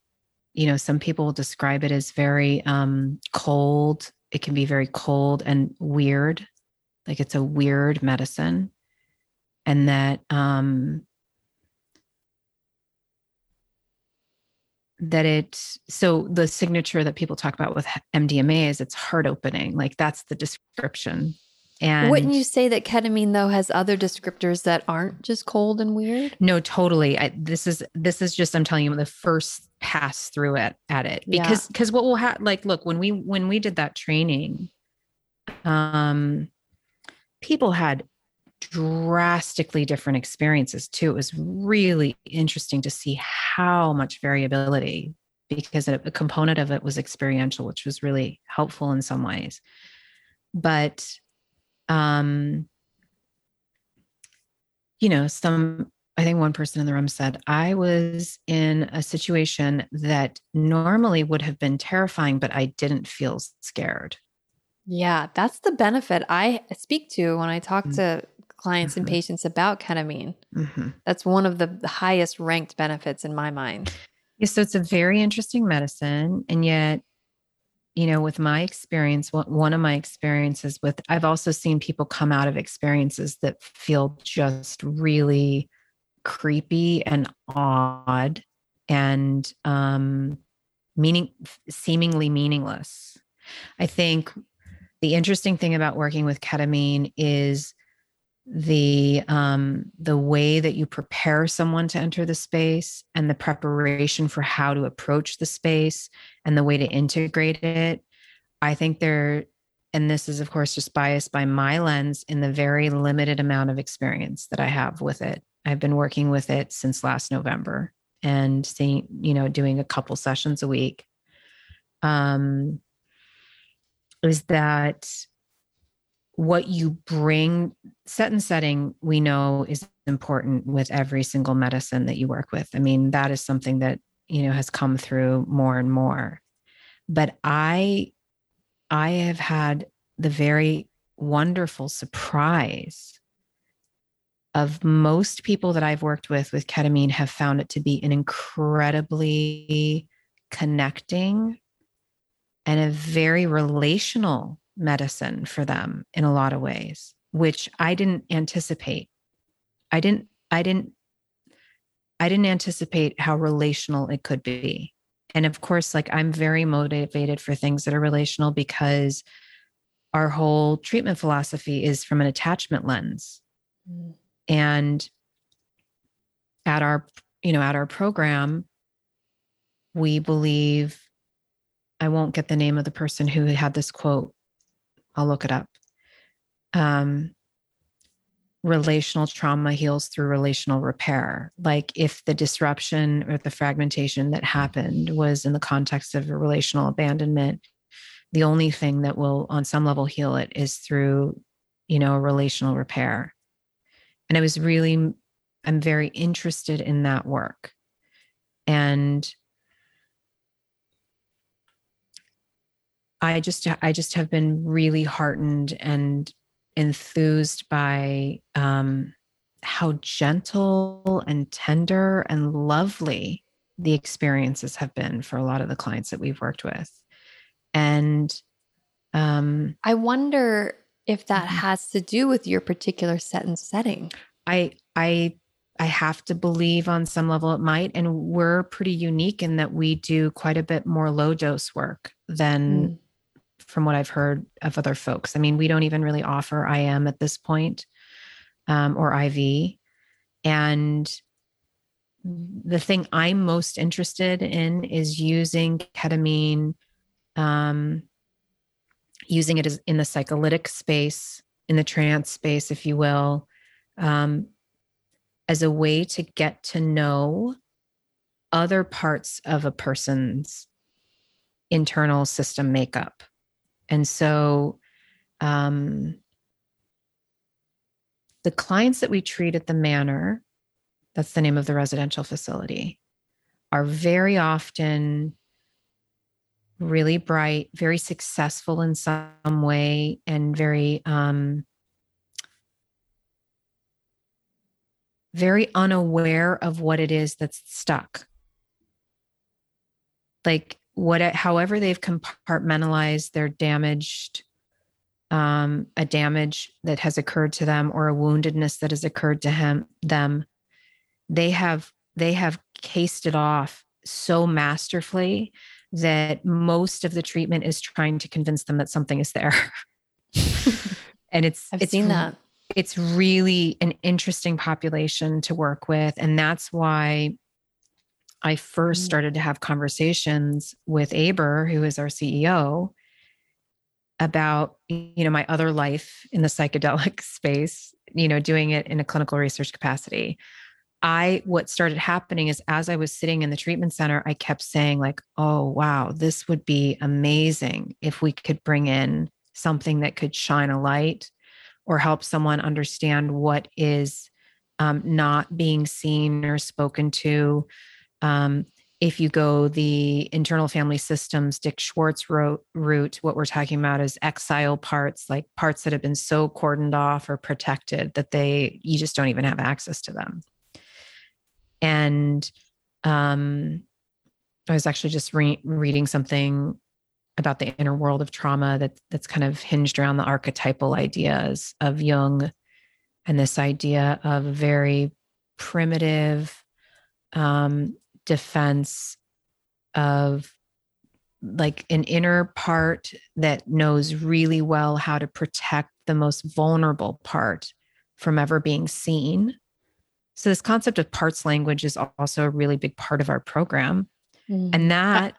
[SPEAKER 2] you know some people describe it as very um, cold. It can be very cold and weird, like it's a weird medicine, and that um, that it so the signature that people talk about with MDMA is it's heart opening. Like that's the description and
[SPEAKER 1] wouldn't you say that ketamine though has other descriptors that aren't just cold and weird?
[SPEAKER 2] No, totally. I, this is this is just I'm telling you the first pass through it at it because because yeah. what will happen like look when we when we did that training, um, people had drastically different experiences too. It was really interesting to see how much variability because a, a component of it was experiential, which was really helpful in some ways. But um, you know, some I think one person in the room said, I was in a situation that normally would have been terrifying, but I didn't feel scared.
[SPEAKER 1] Yeah, that's the benefit I speak to when I talk mm-hmm. to clients mm-hmm. and patients about ketamine. Mm-hmm. That's one of the highest ranked benefits in my mind.
[SPEAKER 2] Yeah, so it's a very interesting medicine. And yet, you know, with my experience, one of my experiences with, I've also seen people come out of experiences that feel just really creepy and odd and um, meaning seemingly meaningless. I think the interesting thing about working with ketamine is the um, the way that you prepare someone to enter the space and the preparation for how to approach the space and the way to integrate it. I think there and this is of course just biased by my lens in the very limited amount of experience that i have with it. I've been working with it since last november and seeing you know doing a couple sessions a week. Um is that what you bring set and setting we know is important with every single medicine that you work with. I mean that is something that you know has come through more and more. But i i have had the very wonderful surprise of most people that i've worked with with ketamine have found it to be an incredibly connecting and a very relational medicine for them in a lot of ways, which I didn't anticipate. I didn't, I didn't, I didn't anticipate how relational it could be. And of course, like I'm very motivated for things that are relational because our whole treatment philosophy is from an attachment lens. Mm. And at our, you know, at our program, we believe I won't get the name of the person who had this quote, I'll look it up. Um, relational trauma heals through relational repair. Like if the disruption or the fragmentation that happened was in the context of a relational abandonment, the only thing that will, on some level, heal it is through, you know, relational repair. And I was really, I'm very interested in that work. And I just I just have been really heartened and enthused by um, how gentle and tender and lovely the experiences have been for a lot of the clients that we've worked with. And um,
[SPEAKER 1] I wonder if that mm-hmm. has to do with your particular set and setting.
[SPEAKER 2] I I I have to believe on some level it might. And we're pretty unique in that we do quite a bit more low dose work than mm from what I've heard of other folks. I mean, we don't even really offer IM at this point, um, or IV. And the thing I'm most interested in is using ketamine, um, using it as in the psycholytic space, in the trance space, if you will, um, as a way to get to know other parts of a person's internal system makeup. And so, um, the clients that we treat at the manor, that's the name of the residential facility, are very often really bright, very successful in some way, and very, um, very unaware of what it is that's stuck. Like what however they've compartmentalized their damaged um, a damage that has occurred to them or a woundedness that has occurred to him them they have they have cased it off so masterfully that most of the treatment is trying to convince them that something is there. And it's
[SPEAKER 1] i've
[SPEAKER 2] it's,
[SPEAKER 1] seen that.
[SPEAKER 2] it's really an interesting population to work with. And that's why I first mm. started to have conversations with Aber, who is our CEO, about you know my other life in the psychedelic space, you know, doing it in a clinical research capacity. I what started happening is as I was sitting in the treatment center, I kept saying like, "Oh, wow, this would be amazing if we could bring in something that could shine a light or help someone understand what is um, not being seen or spoken to. Um, if you go the internal family systems, Dick Schwartz wrote, route, what we're talking about is exile parts, like parts that have been so cordoned off or protected that they you just don't even have access to them. And um, I was actually just re- reading something about the inner world of trauma that that's kind of hinged around the archetypal ideas of Jung and this idea of very primitive um, defense of like an inner part that knows really well how to protect the most vulnerable part from ever being seen. So, this concept of parts language is also a really big part of our program. Mm. And that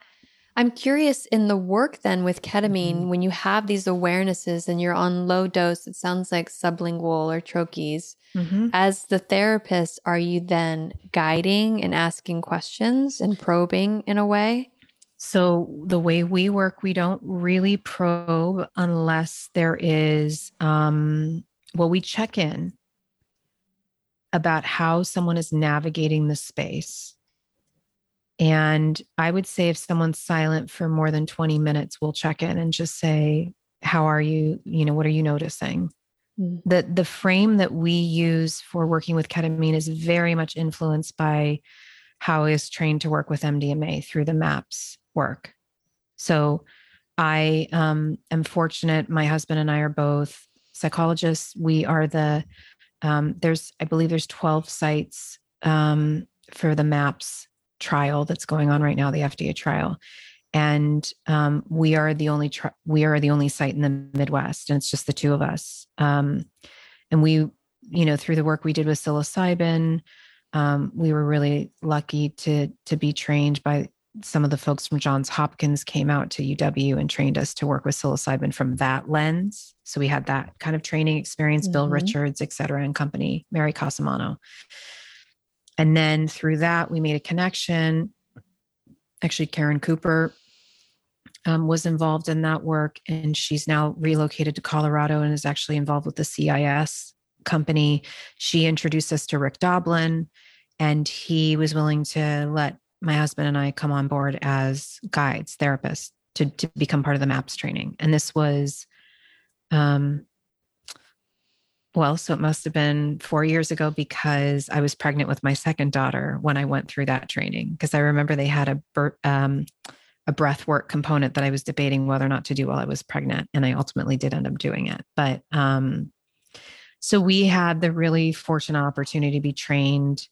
[SPEAKER 1] I'm curious in the work then with ketamine, mm-hmm. when you have these awarenesses and you're on low dose, it sounds like sublingual or troches. Mm-hmm. As the therapist, are you then guiding and asking questions and probing in a way?
[SPEAKER 2] So, the way we work, we don't really probe unless there is, um, well, we check in about how someone is navigating the space and I would say if someone's silent for more than 20 minutes, we'll check in and just say, How are you? You know, what are you noticing? Mm. The, the frame that we use for working with ketamine is very much influenced by how I was trained to work with MDMA through the MAPS work. So I um, am fortunate. My husband and I are both psychologists. We are the, um, there's, I believe there's 12 sites um, for the MAPS trial that's going on right now, the FDA trial. And um, we are the only tri- we are the only site in the Midwest, and it's just the two of us. Um, and we, you know, through the work we did with psilocybin, um, we were really lucky to to be trained by some of the folks from Johns Hopkins came out to UW and trained us to work with psilocybin from that lens. So we had that kind of training experience, mm-hmm. Bill Richards, et cetera, and company, Mary Cosimano. And then through that, we made a connection. Actually, Karen Cooper um, was involved in that work, and she's now relocated to Colorado and is actually involved with the CIS company. She introduced us to Rick Doblin, and he was willing to let my husband and I come on board as guides, therapists to, to become part of the MAPS training. And this was um, well, so it must have been four years ago because I was pregnant with my second daughter when I went through that training. Because I remember they had a um, a breath work component that I was debating whether or not to do while I was pregnant, and I ultimately did end up doing it. But um, so we had the really fortunate opportunity to be trained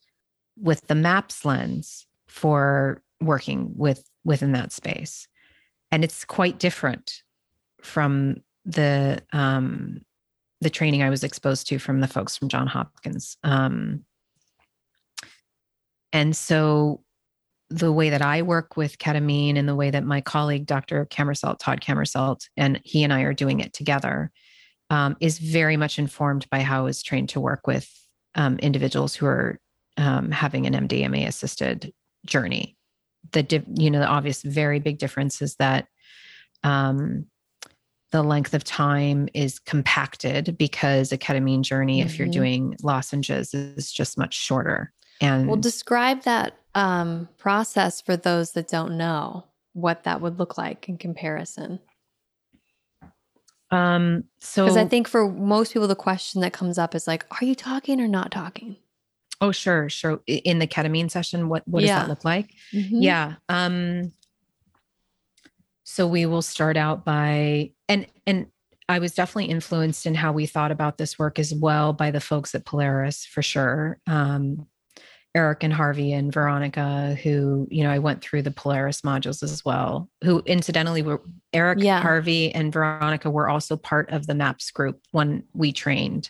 [SPEAKER 2] with the MAPS lens for working with within that space, and it's quite different from the um, the training I was exposed to from the folks from John Hopkins. Um, and so the way that I work with ketamine and the way that my colleague, Dr. Kammersalt, Todd Kammersalt, and he and I are doing it together um, is very much informed by how I was trained to work with um, individuals who are um, having an MDMA assisted journey. The, you know, the obvious very big difference is that um, the length of time is compacted because a ketamine journey, mm-hmm. if you're mm-hmm. doing lozenges, is just much shorter. And
[SPEAKER 1] well, describe that um, process for those that don't know what that would look like in comparison.
[SPEAKER 2] Um, so,
[SPEAKER 1] because I think for most people, the question that comes up is like, are you talking or not talking?
[SPEAKER 2] Oh, sure, sure. In the ketamine session, what what yeah. does that look like? Mm-hmm. Yeah. Um, so we will start out by and and I was definitely influenced in how we thought about this work as well by the folks at Polaris for sure. Um, Eric and Harvey and Veronica, who, you know, I went through the Polaris modules as well, who incidentally were Eric, yeah. Harvey, and Veronica were also part of the MAPS group when we trained,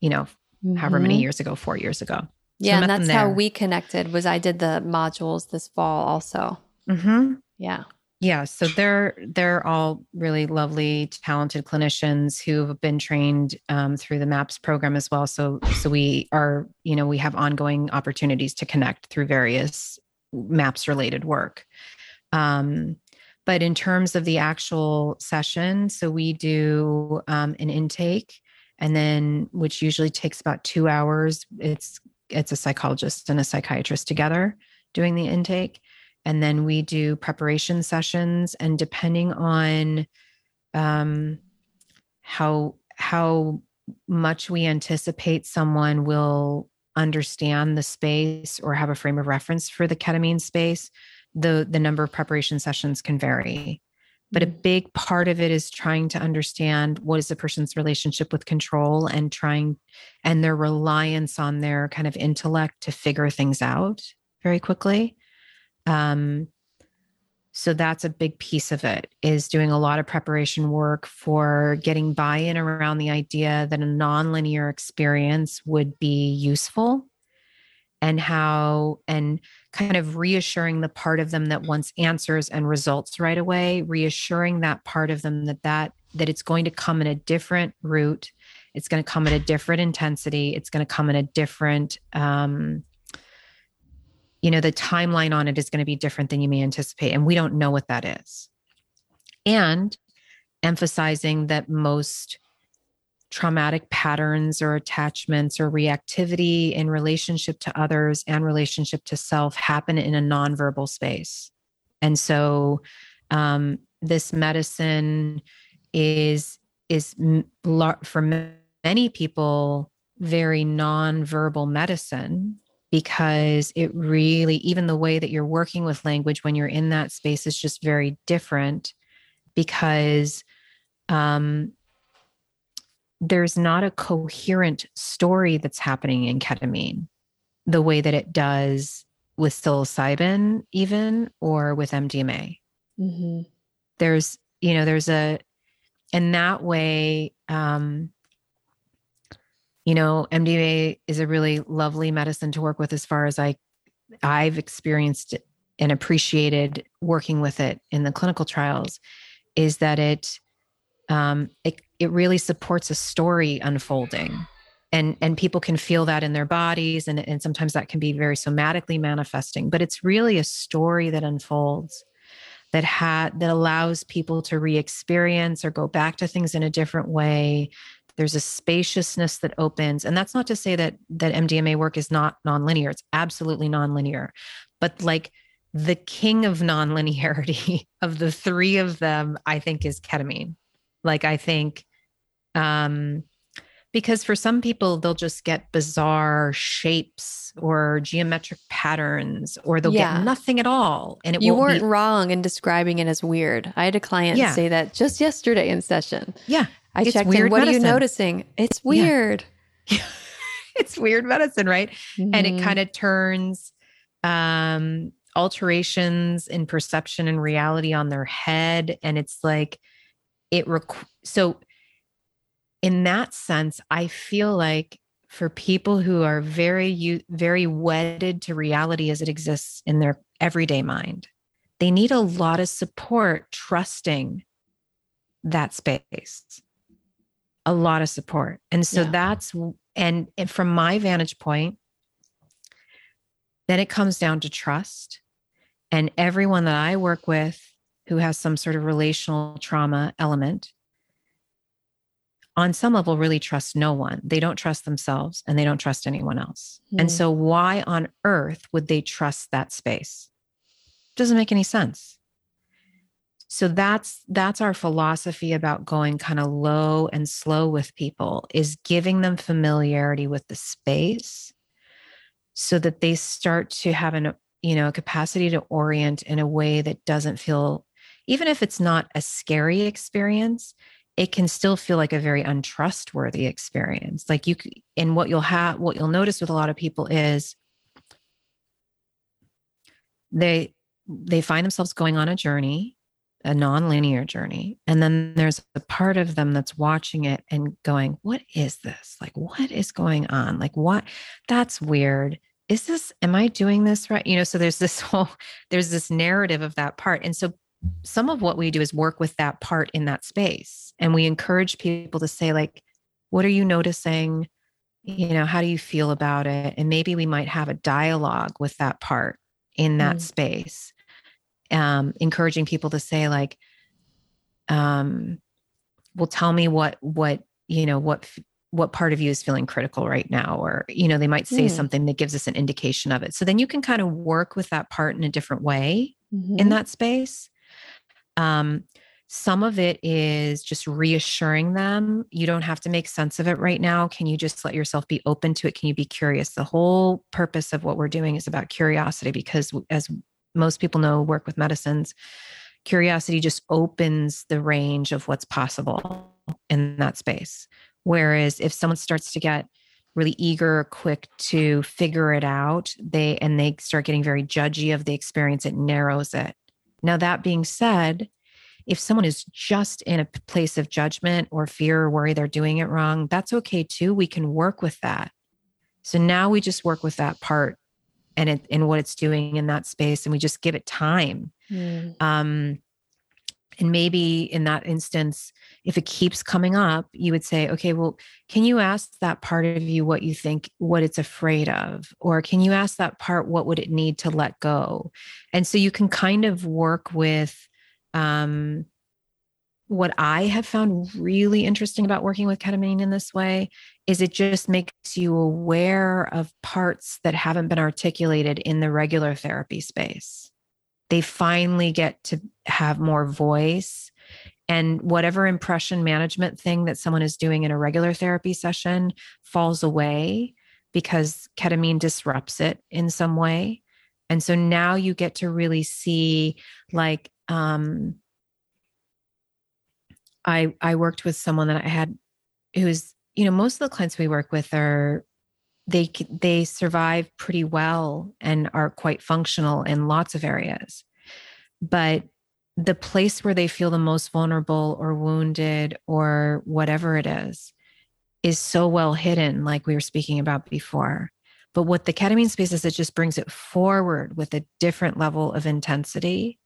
[SPEAKER 2] you know, mm-hmm. however many mm-hmm. years ago, four years ago. So
[SPEAKER 1] yeah, and that's how we connected was I did the modules this fall also.
[SPEAKER 2] Mm-hmm.
[SPEAKER 1] Yeah
[SPEAKER 2] yeah so they're they're all really lovely talented clinicians who have been trained um, through the maps program as well. So so we are you know we have ongoing opportunities to connect through various maps related work. Um, but in terms of the actual session so we do um, an intake and then which usually takes about two hours it's it's a psychologist and a psychiatrist together doing the intake and then we do preparation sessions and depending on um, how how much we anticipate someone will understand the space or have a frame of reference for the ketamine space the the number of preparation sessions can vary but a mm. big part of it is trying to understand what is the person's relationship with control and trying and their reliance on their kind of intellect to figure things out very quickly um, so that's a big piece of it is doing a lot of preparation work for getting buy-in around the idea that a nonlinear experience would be useful and how and kind of reassuring the part of them that wants answers and results right away reassuring that part of them that that that it's going to come in a different route. It's going to come at a different intensity. It's going to come in a different um you know the timeline on it is going to be different than you may anticipate and we don't know what that is and emphasizing that most traumatic patterns or attachments or reactivity in relationship to others and relationship to self happen in a nonverbal space. And so um, this medicine is is for many people very nonverbal medicine because it really even the way that you're working with language when you're in that space is just very different because um, there's not a coherent story that's happening in ketamine the way that it does with psilocybin, even or with MDMA. Mm-hmm. There's, you know, there's a, in that way, um, you know, MDMA is a really lovely medicine to work with as far as I, I've experienced and appreciated working with it in the clinical trials is that it, um, it it really supports a story unfolding. And and people can feel that in their bodies and, and sometimes that can be very somatically manifesting but it's really a story that unfolds that had that allows people to re-experience or go back to things in a different way there's a spaciousness that opens and that's not to say that that mdma work is not nonlinear it's absolutely nonlinear but like the king of nonlinearity of the three of them i think is ketamine like I think um because for some people they'll just get bizarre shapes or geometric patterns or they'll yeah. get nothing at all
[SPEAKER 1] and it you weren't be- wrong in describing it as weird i had a client yeah. say that just yesterday in session
[SPEAKER 2] yeah
[SPEAKER 1] i it's checked in what medicine. are you noticing it's weird
[SPEAKER 2] yeah. it's weird medicine right mm-hmm. and it mm-hmm. kind of turns um alterations in perception and reality on their head and it's like it requ- so in that sense i feel like for people who are very very wedded to reality as it exists in their everyday mind they need a lot of support trusting that space a lot of support and so yeah. that's and, and from my vantage point then it comes down to trust and everyone that i work with who has some sort of relational trauma element on some level really trust no one. They don't trust themselves and they don't trust anyone else. Mm. And hmm. so why on earth would they trust that space? Doesn't make any sense. So that's that's our philosophy about going kind of low and slow with people is giving them familiarity with the space so that they start to have an you know a capacity to orient in a way that doesn't feel even if it's not a scary experience, it can still feel like a very untrustworthy experience. Like you, and what you'll have, what you'll notice with a lot of people is they they find themselves going on a journey, a non-linear journey, and then there's a part of them that's watching it and going, "What is this? Like, what is going on? Like, what? That's weird." Is this, am I doing this right? You know, so there's this whole, there's this narrative of that part. And so some of what we do is work with that part in that space and we encourage people to say like what are you noticing you know how do you feel about it and maybe we might have a dialogue with that part in that mm. space um encouraging people to say like um well tell me what what you know what what part of you is feeling critical right now or you know they might say
[SPEAKER 1] Mm.
[SPEAKER 2] something that gives us an indication of it. So then you can kind of work with that part in a different way
[SPEAKER 1] Mhm.
[SPEAKER 2] in that space. Um some of it is just reassuring them you don't have to make sense of it right now. Can you just let yourself be open to it? Can you be curious? The whole purpose of what we're doing is about curiosity because as most people know work with medicines curiosity just opens the range of what's possible in that space. Whereas if someone starts to get really eager quick to figure it out they and they start getting very judgy of the experience it narrows it. Now that being said if someone is just in a place of judgment or fear or worry they're doing it wrong that's okay too. We can work with that. So now we just work with that part and it and what it's doing in that space and we just give it time
[SPEAKER 1] Mm.
[SPEAKER 2] um, and maybe in that instance, if it keeps coming up, you would say, okay, well, can you ask that part of you what you think, what it's afraid of? Or can you ask that part, what would it need to let go? And so you can kind of work with um, what I have found really interesting about working with ketamine in this way is it just makes you aware of parts that haven't been articulated in the regular therapy space. They finally get to have more voice and whatever impression management thing that someone is doing in a regular therapy session falls away because ketamine disrupts it in some way. And so now you get to really see like um i i worked with someone that i had who's you know most of the clients we work with are they they survive pretty well and are quite functional in lots of areas. But the place where they feel the most vulnerable or wounded or whatever it is is so well hidden like we were speaking about before. But what the ketamine space is it just brings it forward with a different level of intensity.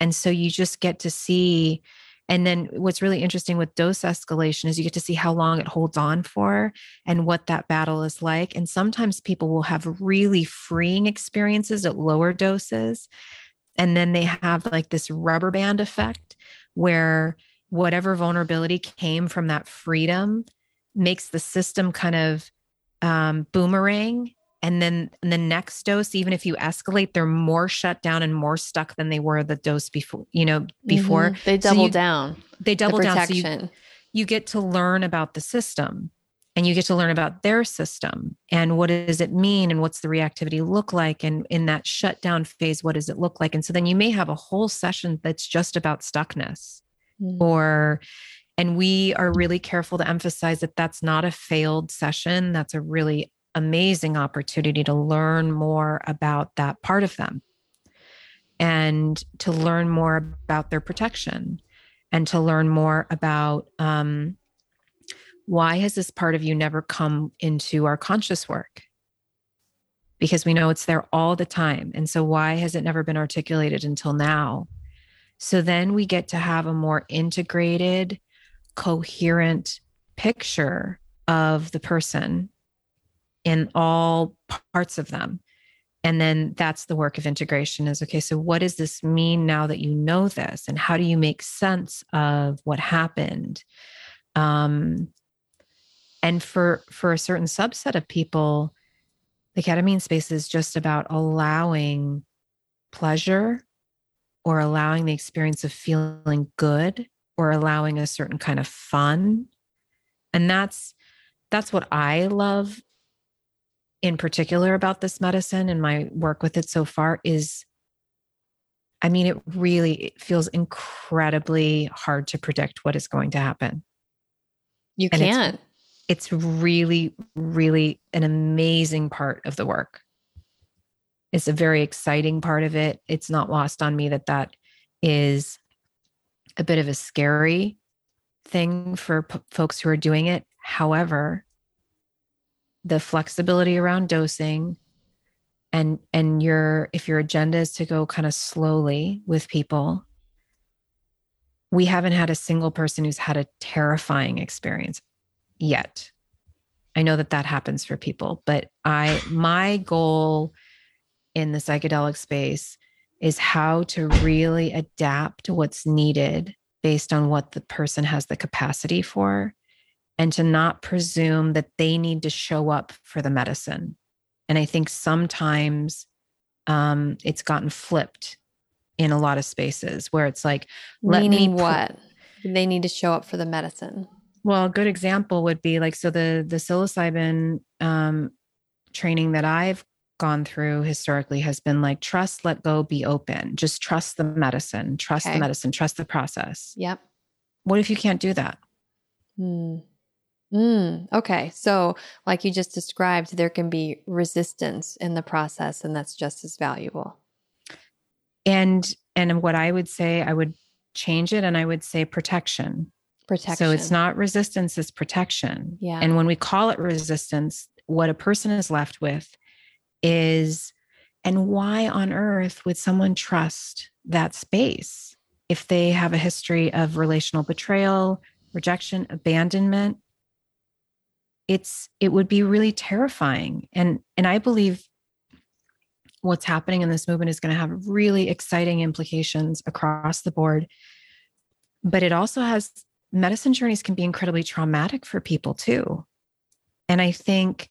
[SPEAKER 2] And so you just get to see and then what's really interesting with dose escalation is you get to see how long it holds on for and what that battle is like. And sometimes people will have really freeing experiences at lower doses. And then they have like this rubber band effect where whatever vulnerability came from that freedom makes the system kind of um, boomerang. And then the next dose, even if you escalate, they're more shut down and more stuck than they were the dose before, you know, before
[SPEAKER 1] Mhm. they
[SPEAKER 2] So
[SPEAKER 1] double
[SPEAKER 2] you-
[SPEAKER 1] down.
[SPEAKER 2] they double
[SPEAKER 1] the
[SPEAKER 2] down. So you, you get to learn about the system and you get to learn about their system and what does it mean and what's the reactivity look like and in that shutdown phase what does it look like and so then you may have a whole session that's just about stuckness
[SPEAKER 1] Mm.
[SPEAKER 2] or and we are really careful to emphasize that that's not a failed session that's a really amazing opportunity to learn more about that part of them and to learn more about their protection and to learn more about um, why has this part of you never come into our conscious work? Because we know it's there all the time. And so why has it never been articulated until now? So then we get to have a more integrated coherent picture of the person in all parts of them. And then that's the work of integration is okay so what does this mean now that you know this? And how do you make sense of what happened? Um and for for a certain subset of people the ketamine space is just about allowing pleasure or allowing the experience of feeling good or allowing a certain kind of fun. And that's that's what i love in particular about this medicine and my work with it so far is i mean it really it feels incredibly hard to predict what is going to happen.
[SPEAKER 1] You
[SPEAKER 2] and
[SPEAKER 1] can't.
[SPEAKER 2] it's really really an amazing part of the work. It's a very exciting part of it. It's not lost on me that that is a bit of a scary thing for p- folks who are doing it. However the flexibility around dosing and and your if your agenda is to go kind of slowly with people we haven't had a single person who's had a terrifying experience yet. I know that that happens for people but i my goal in the psychedelic space is how to really adapt what's needed based on what the person has the capacity for and to not presume that they need to show up for the medicine. And I think sometimes um, it's gotten flipped in a lot of spaces where it's like,
[SPEAKER 1] let Meaning me what? They need to show up for the medicine.
[SPEAKER 2] Well, a good example would be like so the the psilocybin um, training that I've gone through historically has been like trust, let go, be open. Just trust the medicine, trust okay. the medicine, trust the process.
[SPEAKER 1] Yep.
[SPEAKER 2] What if you can't do that?
[SPEAKER 1] Hmm. Mm, okay. So, like you just described, there can be resistance in the process, and that's just as valuable.
[SPEAKER 2] And and what I would say, I would change it and I would say protection.
[SPEAKER 1] Protection.
[SPEAKER 2] So it's not resistance, it's protection.
[SPEAKER 1] Yeah.
[SPEAKER 2] And when we call it resistance, what a person is left with is and why on earth would someone trust that space if they have a history of relational betrayal, rejection, abandonment? It's it would be really terrifying. And and I believe what's happening in this movement is going to have really exciting implications across the board. But it also has medicine journeys can be incredibly traumatic for people too. And I think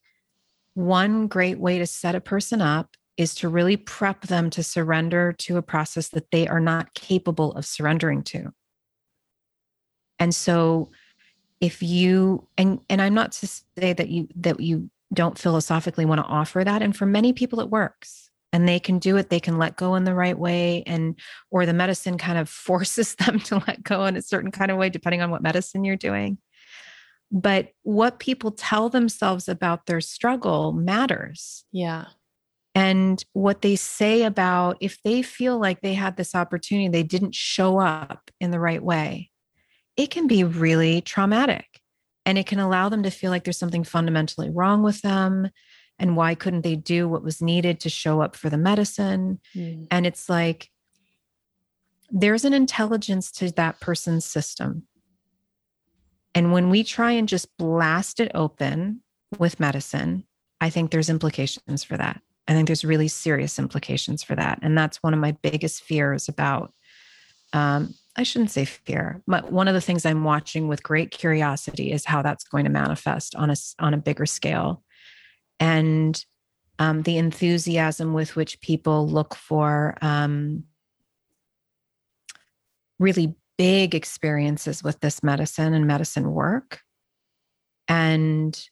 [SPEAKER 2] one great way to set a person up is to really prep them to surrender to a process that they are not capable of surrendering to. And so if you and and I'm not to say that you that you don't philosophically want to offer that and for many people it works and they can do it they can let go in the right way and or the medicine kind of forces them to let go in a certain kind of way depending on what medicine you're doing. But what people tell themselves about their struggle matters.
[SPEAKER 1] Yeah.
[SPEAKER 2] And what they say about if they feel like they had this opportunity they didn't show up in the right way it can be really traumatic and it can allow them to feel like there's something fundamentally wrong with them and why couldn't they do what was needed to show up for the medicine? Mm. and it's like there's an intelligence to that person's system. And when we try and just blast it open with medicine i think there's implications for that. I think there's really serious implications for that. And that's one of my biggest fears about um, I shouldn't say fear, but one of the things I'm watching with great curiosity is how that's going to manifest on a on a bigger scale. And um, the enthusiasm with which people look for um, really big experiences with this medicine and medicine work. And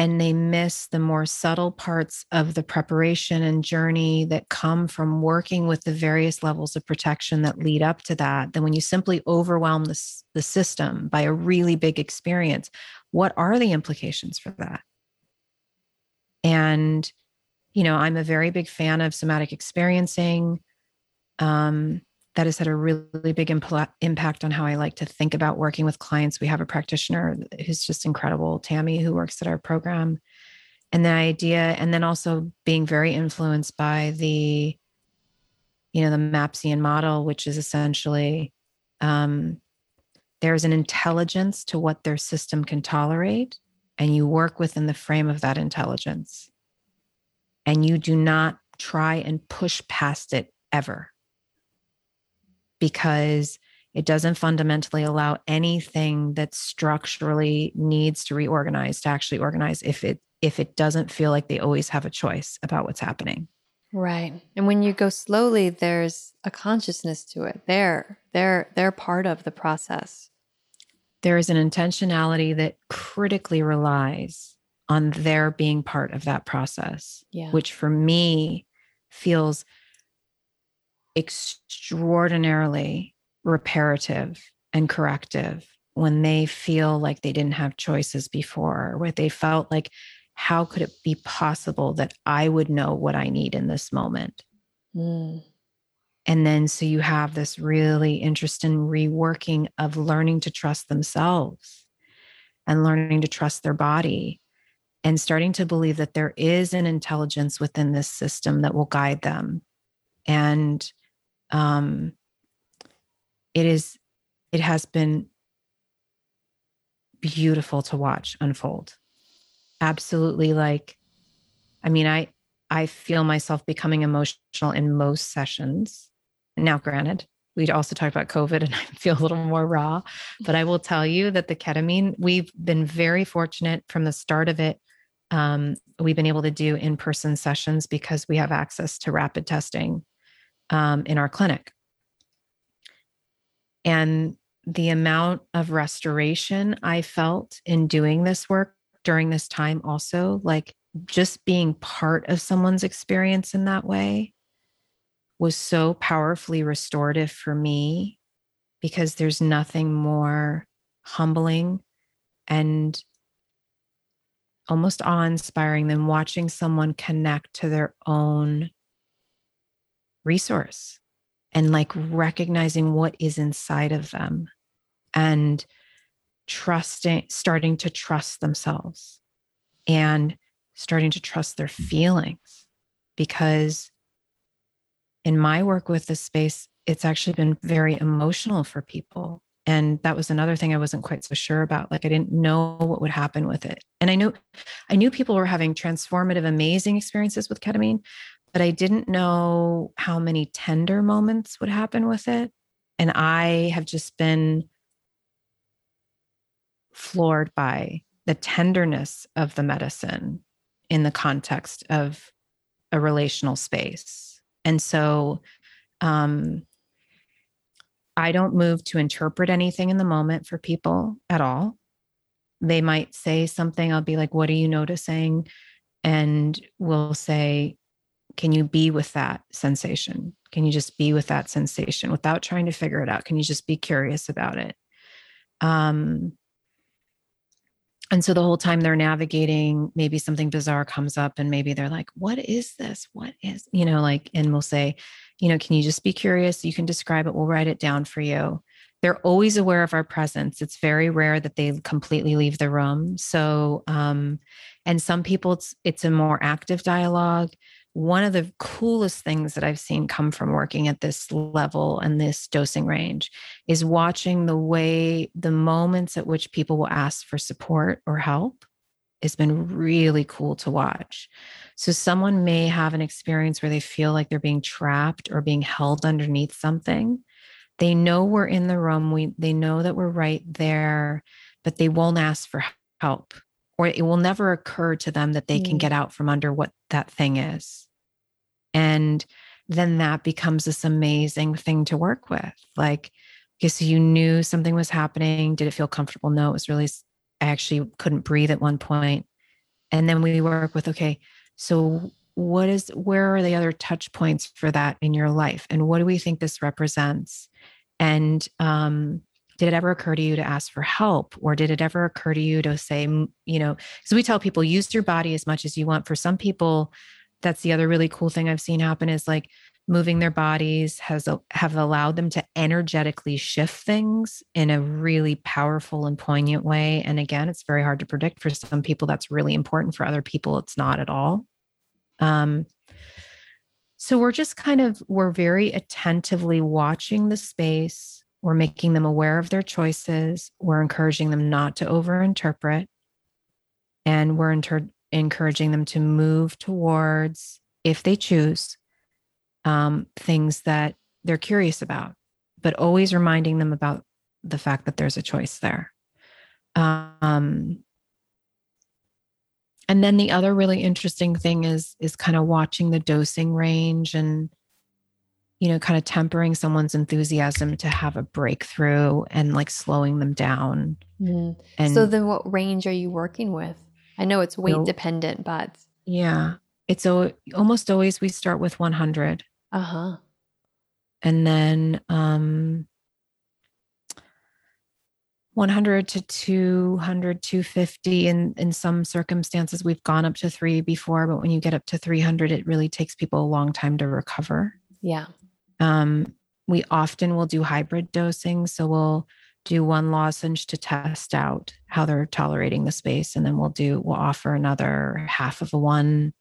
[SPEAKER 2] and they miss the more subtle parts of the preparation and journey that come from working with the various levels of protection that lead up to that then when you simply overwhelm the, the system by a really big experience what are the implications for that and, you know, I'm a very big fan of somatic experiencing. Um, that has had a really big impl- impact on how I like to think about working with clients. We have a practitioner who's just incredible, Tammy, who works at our program. And the idea, and then also being very influenced by the, you know, the MAPSian model, which is essentially um, there's an intelligence to what their system can tolerate and you work within the frame of that intelligence. And you do not try and push past it ever because it doesn't fundamentally allow anything that structurally needs to reorganize to actually organize if it if it doesn't feel like they always have a choice about what's happening.
[SPEAKER 1] Right. And when you go slowly there's a consciousness to it. They're they're they're part of the process.
[SPEAKER 2] There is an intentionality that critically relies on their being part of that process,
[SPEAKER 1] yeah.
[SPEAKER 2] which for me feels extraordinarily reparative and corrective when they feel like they didn't have choices before, where they felt like, how could it be possible that I would know what I need in this moment? Mm. And then so you have this really interesting reworking of learning to trust themselves and learning to trust their body and starting to believe that there is an intelligence within this system that will guide them. And um, it is, it has been beautiful to watch unfold. Absolutely like, I mean, I, I feel myself becoming emotional in most sessions now, granted, we also talked about COVID and I feel a little more raw, but I will tell you that the ketamine, we've been very fortunate from the start of it. Um, we've been able to do in person sessions because we have access to rapid testing um, in our clinic. And the amount of restoration I felt in doing this work during this time, also, like just being part of someone's experience in that way was so powerfully restorative for me because there's nothing more humbling and almost awe inspiring than watching someone connect to their own resource and like recognizing what is inside of them and trusting, starting to trust themselves and starting to trust their mm. feelings. Because in my work with this space, it's actually been very emotional for people. And that was another thing I wasn't quite so sure about. Like I didn't know what would happen with it. And I knew I knew people were having transformative, amazing experiences with ketamine, but I didn't know how many tender moments would happen with it. And I have just been floored by the tenderness of the medicine in the context of a relational space. And so um, I don't move to interpret anything in the moment for people at all. They might say something, I'll be like, What are you noticing? And we'll say, can you be with that sensation? Can you just be with that sensation without trying to figure it out? Can you just be curious about it? Um, and so the whole time they're navigating, maybe something bizarre comes up and maybe they're like, what is this? What is, you know, like, and we'll say, you know, can you just be curious? You can describe it. We'll write it down for you. They're always aware of our presence. It's very rare that they completely leave the room. So, um, and some people, it's, it's a more active dialogue one of the coolest things that I've seen come from working at this level and this dosing range is watching the way the moments at which people will ask for support or help has been really cool to watch. So, someone may have an experience where they feel like they're being trapped or being held underneath something. They know we're in the room, we, they know that we're right there, but they won't ask for help or it will never occur to them that they mm. can get out from under what that thing is. And then that becomes this amazing thing to work with. Like, because you knew something was happening. Did it feel comfortable? No, it was really, I actually couldn't breathe at one point. And then we work with, okay, so what is, where are the other touch points for that in your life? And what do we think this represents? And um, did it ever occur to you to ask for help? Or did it ever occur to you to say you know because we tell people use your body as much as you want. For some people that's the other really cool thing i've seen happen is like moving their bodies has have allowed them to energetically shift things in a really powerful and poignant way. And again it's very hard to predict. For some people that's really important. For other people it's not at all. Um, so we're just kind of we're very attentively watching the space we're making them aware of their choices. We're encouraging them not to overinterpret. And we're inter- encouraging them to move towards, if they choose, um, things that they're curious about, but always reminding them about the fact that there's a choice there. Um, and then the other really interesting thing is is kind of watching the dosing range and you know, kind of tempering someone's enthusiasm to have a breakthrough and like slowing them down.
[SPEAKER 1] Mm. And so then what range are you working with? I know it's weight dependent, but
[SPEAKER 2] yeah, it's o- almost always we start with 100.
[SPEAKER 1] Uh-huh.
[SPEAKER 2] And then um 100 to 200 250 in in some circumstances we've gone up to 3 before but when you get up to 300 it really takes people a long time to recover
[SPEAKER 1] yeah
[SPEAKER 2] um, we often will do hybrid dosing. So we'll do one lozenge to test out how they're tolerating the space. And then we'll do, we'll offer another half of a one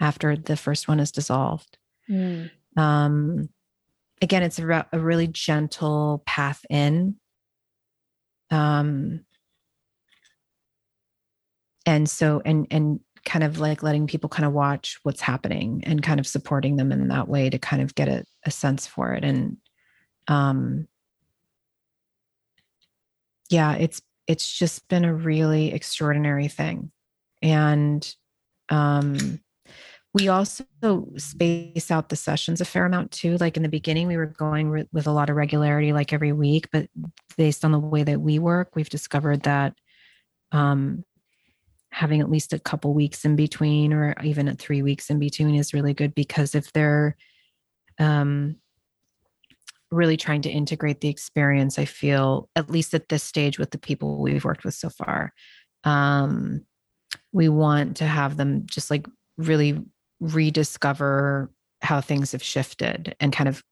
[SPEAKER 2] after the first one is dissolved. Mm. Um, again, it's a, re- a really gentle path in. Um, and so, and, and kind of like letting people kind of watch what's happening and kind of supporting them in that way to kind of get a, a sense for it. And um yeah it's it's just been a really extraordinary thing. And um we also space out the sessions a fair amount too. Like in the beginning we were going re- with a lot of regularity like every week but based on the way that we work we've discovered that um having at least a couple weeks in between or even at three weeks in between is really good because if they're um really trying to integrate the experience i feel at least at this stage with the people we've worked with so far um we want to have them just like really rediscover how things have shifted and kind of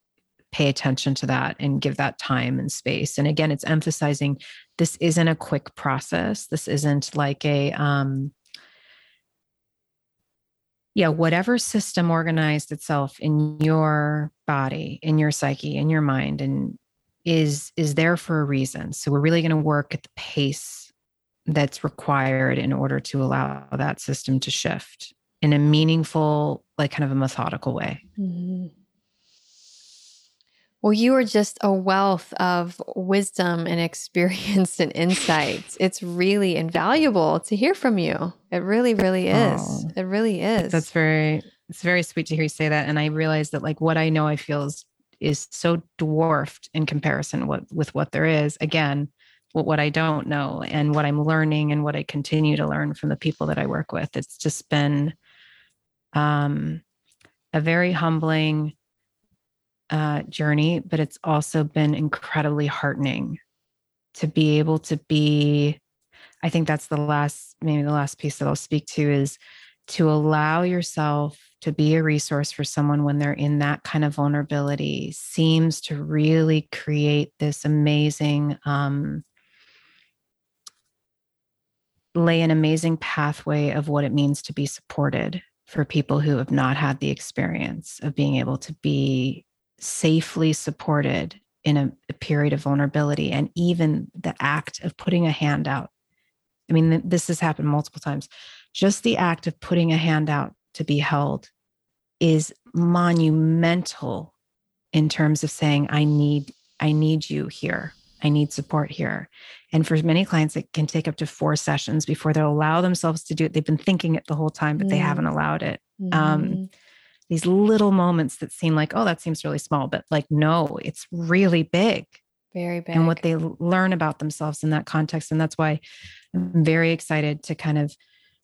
[SPEAKER 2] pay attention to that and give that time and space and again it's emphasizing this isn't a quick process this isn't like a um yeah whatever system organized itself in your body in your psyche in your mind and is is there for a reason so we're really going to work at the pace that's required in order to allow that system to shift in a meaningful, like kind of a methodical way. Mm-hmm.
[SPEAKER 1] Well, you are just a wealth of wisdom and experience and insights. It's really invaluable to hear from you. It really, really is. Oh, it really is.
[SPEAKER 2] That's very, it's very sweet to hear you say that. And I realize that like what I know I feel is, is so dwarfed in comparison with, with what there is. Again, what, what I don't know and what I'm learning and what I continue to learn from the people that I work with. It's just been um, a very humbling uh, journey, but it's also been incredibly heartening to be able to be. I think that's the last, maybe the last piece that I'll speak to is to allow yourself to be a resource for someone when they're in that kind of vulnerability seems to really create this amazing um, lay an amazing pathway of what it means to be supported for people who have not had the experience of being able to be safely supported in a, a, period of vulnerability and even the act of putting a hand out i mean this has happened multiple times just the act of putting a hand out to be held is monumental in terms of saying i need i need you here I need support here. And for many clients, it can take up to four sessions before they'll allow themselves to do it. They've been thinking it the whole time, but mm. they haven't allowed it. Um, mm-hmm. Um, these little moments that seem like, oh, that seems really small, but like, no, it's really big.
[SPEAKER 1] Very big.
[SPEAKER 2] And what they learn about themselves in that context. And that's why I'm very excited to kind of,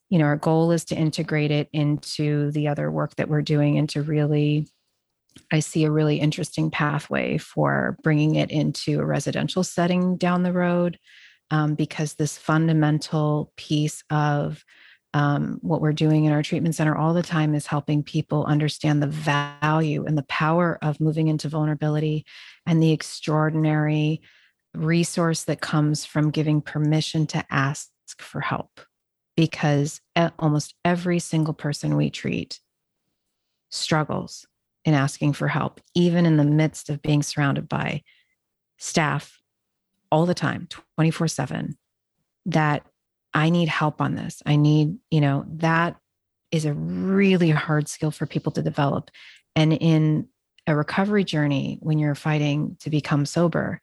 [SPEAKER 2] you know, our goal is to integrate it into the other work that we're doing and to really I see a really interesting pathway for bringing it into a residential setting down the road um, because this fundamental piece of um, what we're doing in our treatment center all the time is helping people understand the value and the power of moving into vulnerability and the extraordinary resource that comes from giving permission to ask for help. Because almost every single person we treat struggles in asking for help, even in the midst of being surrounded by staff all the time, 24 7, that I need help on this. I need, you know, that is a really hard skill for people to develop. And in a recovery journey, when you're fighting to become sober,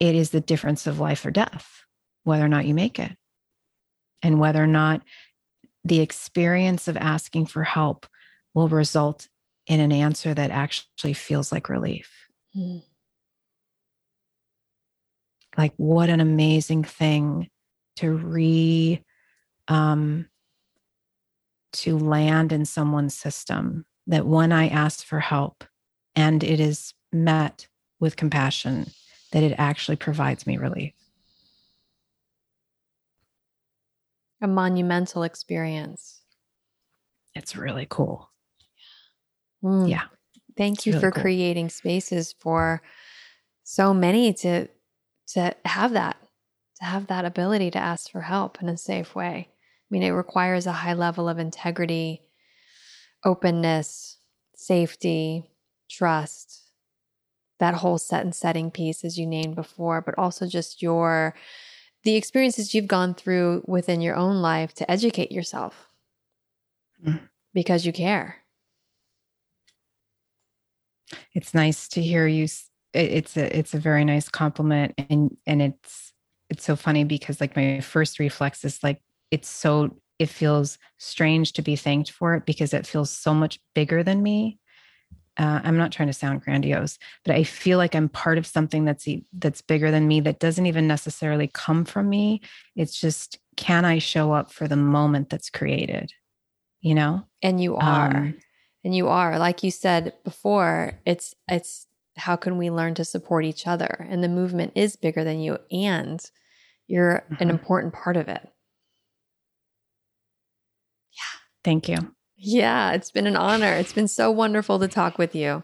[SPEAKER 2] it is the difference of life or death, whether or not you make it, and whether or not the experience of asking for help will result in an answer that actually feels like relief. Mm. Like, what an amazing thing to re, um, to land in someone's system that when I ask for help and it is met with compassion, that it actually provides me relief.
[SPEAKER 1] A monumental experience.
[SPEAKER 2] It's really cool.
[SPEAKER 1] Mm. Yeah. Thank it's you really for cool. creating spaces for so many to to have that to have that ability to ask for help in a safe way. I mean, it requires a high level of integrity, openness, safety, trust, that whole set and setting piece, as you named before, but also just your the experiences you've gone through within your own life to educate yourself mm. because you care
[SPEAKER 2] it's nice to hear you it's a it's a very nice compliment and and it's it's so funny because like my first reflex is like it's so it feels strange to be thanked for it because it feels so much bigger than me. Uh, i'm not trying to sound grandiose but i feel like i'm part of something that's that's bigger than me that doesn't even necessarily come from me. It's just can i show up for the moment that's created? You know?
[SPEAKER 1] And you are. Um, and you are. Like you said before it's it's how can we learn to support each other and the movement is bigger than you and you're mm-hmm. an important part of it
[SPEAKER 2] yeah thank you
[SPEAKER 1] yeah it's been an honor it's been so wonderful to talk with you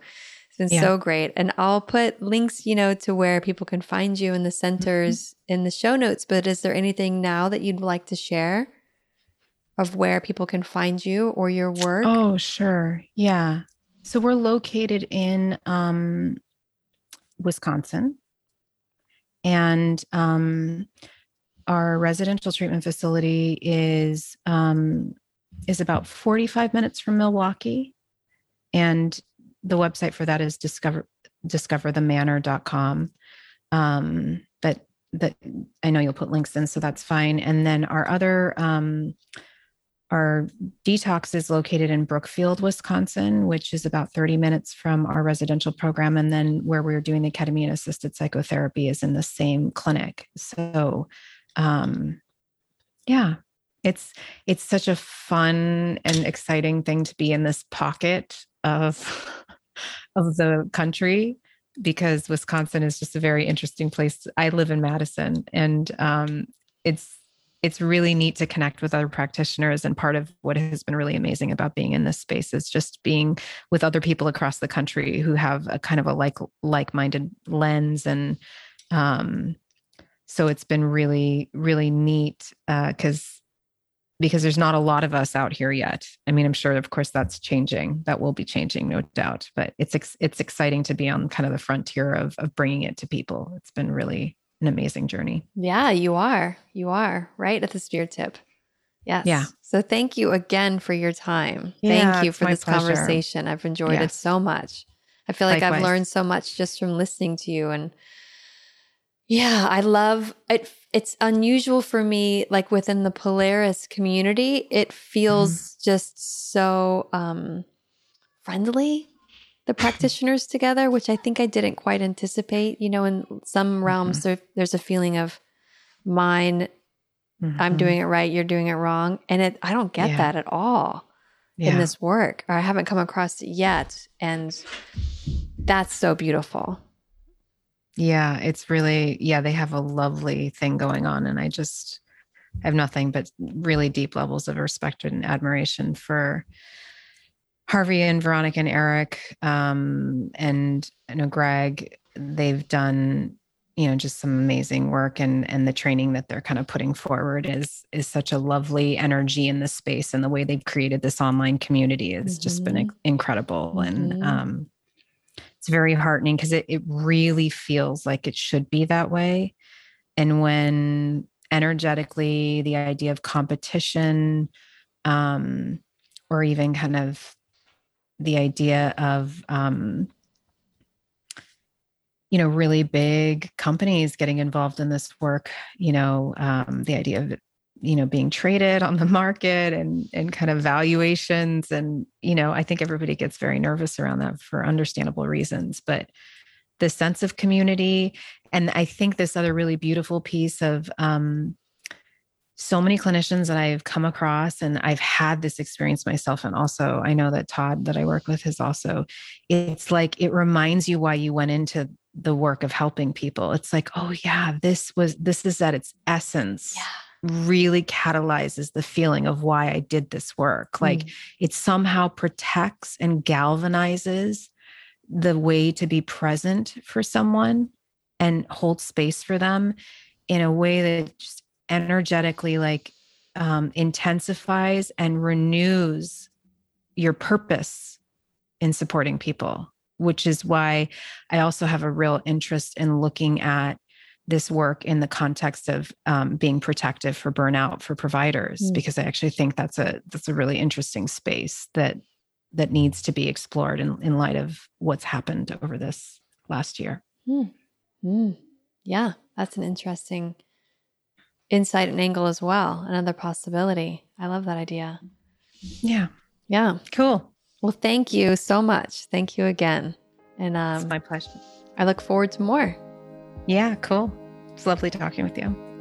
[SPEAKER 1] it's been yeah. so great and i'll put links you know to where people can find you in the centers mm-hmm. in the show notes but is there anything now that you'd like to share of where people can find you or your work?
[SPEAKER 2] Oh, sure. Yeah. So we're located in um, Wisconsin, and um, our residential treatment facility is um, is about 45 minutes from Milwaukee, and the website for that is discover discoverthemanor.com. Um, but that I know you'll put links in, so that's fine. And then our other um, our detox is located in Brookfield, Wisconsin, which is about 30 minutes from our residential program. And then where we're doing the ketamine assisted psychotherapy is in the same clinic. So, um, yeah, it's it's such a fun and exciting thing to be in this pocket of of the country because Wisconsin is just a very interesting place. I live in Madison, and um, it's it's really neat to connect with other practitioners and part of what has been really amazing about being in this space is just being with other people across the country who have a kind of a like like-minded lens and um so it's been really really neat uh because because there's not a lot of us out here yet. I mean, I'm sure, of course, that's changing. That will be changing, no doubt. But it's it's exciting to be on kind of the frontier of of bringing it to people. It's been really an amazing journey.
[SPEAKER 1] Yeah, you are. You are right at the spear tip. Yes.
[SPEAKER 2] Yeah.
[SPEAKER 1] So thank you again for your time. Yeah, thank you for this pleasure. conversation. I've enjoyed yes. it so much. I feel like Likewise. I've learned so much just from listening to you and yeah, I love it. It's unusual for me, like within the Polaris community, it feels mm. just so um, friendly the practitioners together, which I think I didn't quite anticipate. You know, in some realms, mm-hmm. there, there's a feeling of mine, mm-hmm. I'm doing it right, you're doing it wrong. And it, I don't get yeah. that at all yeah. in this work, or I haven't come across it yet. And that's so beautiful.
[SPEAKER 2] Yeah, it's really, yeah, they have a lovely thing going on. And I just have nothing but really deep levels of respect and admiration for Harvey and Veronica and Eric um, and you know Greg, they've done you know just some amazing work and and the training that they're kind of putting forward is is such a lovely energy in the space and the way they've created this online community has mm-hmm. just been mm-hmm. incredible mm-hmm. and um, it's very heartening because it, it really feels like it should be that way and when energetically the idea of competition um, or even kind of the idea of um, you know really big companies getting involved in this work you know um, the idea of you know being traded on the market and and kind of valuations. And you know i think everybody gets very nervous around that for understandable reasons but the sense of community. And i think this other really beautiful piece of um, so many clinicians that I've come across, and I've had this experience myself. And also, I know that Todd, that I work with, is also, it's like it reminds you why you went into the work of helping people. It's like, oh, yeah, this was, this is at its essence. Yeah really catalyzes the feeling of why I did this work. Like mm. it somehow protects and galvanizes the way to be present for someone and hold space for them in a way that just energetically like um, intensifies and renews your purpose in supporting people, which is why I also have a real interest in looking at this work in the context of um, being protective for burnout for providers, mm. because I actually think that's a that's a really interesting space that that needs to be explored in, in light of what's happened over this last year.
[SPEAKER 1] Mm. Mm. Yeah, that's an interesting insight and angle as well. Another possibility. I love that idea.
[SPEAKER 2] Yeah.
[SPEAKER 1] Yeah.
[SPEAKER 2] Cool.
[SPEAKER 1] Well, thank you so much. Thank you again. And um,
[SPEAKER 2] it's my pleasure.
[SPEAKER 1] I look forward to more.
[SPEAKER 2] Yeah, cool. It's lovely talking with you.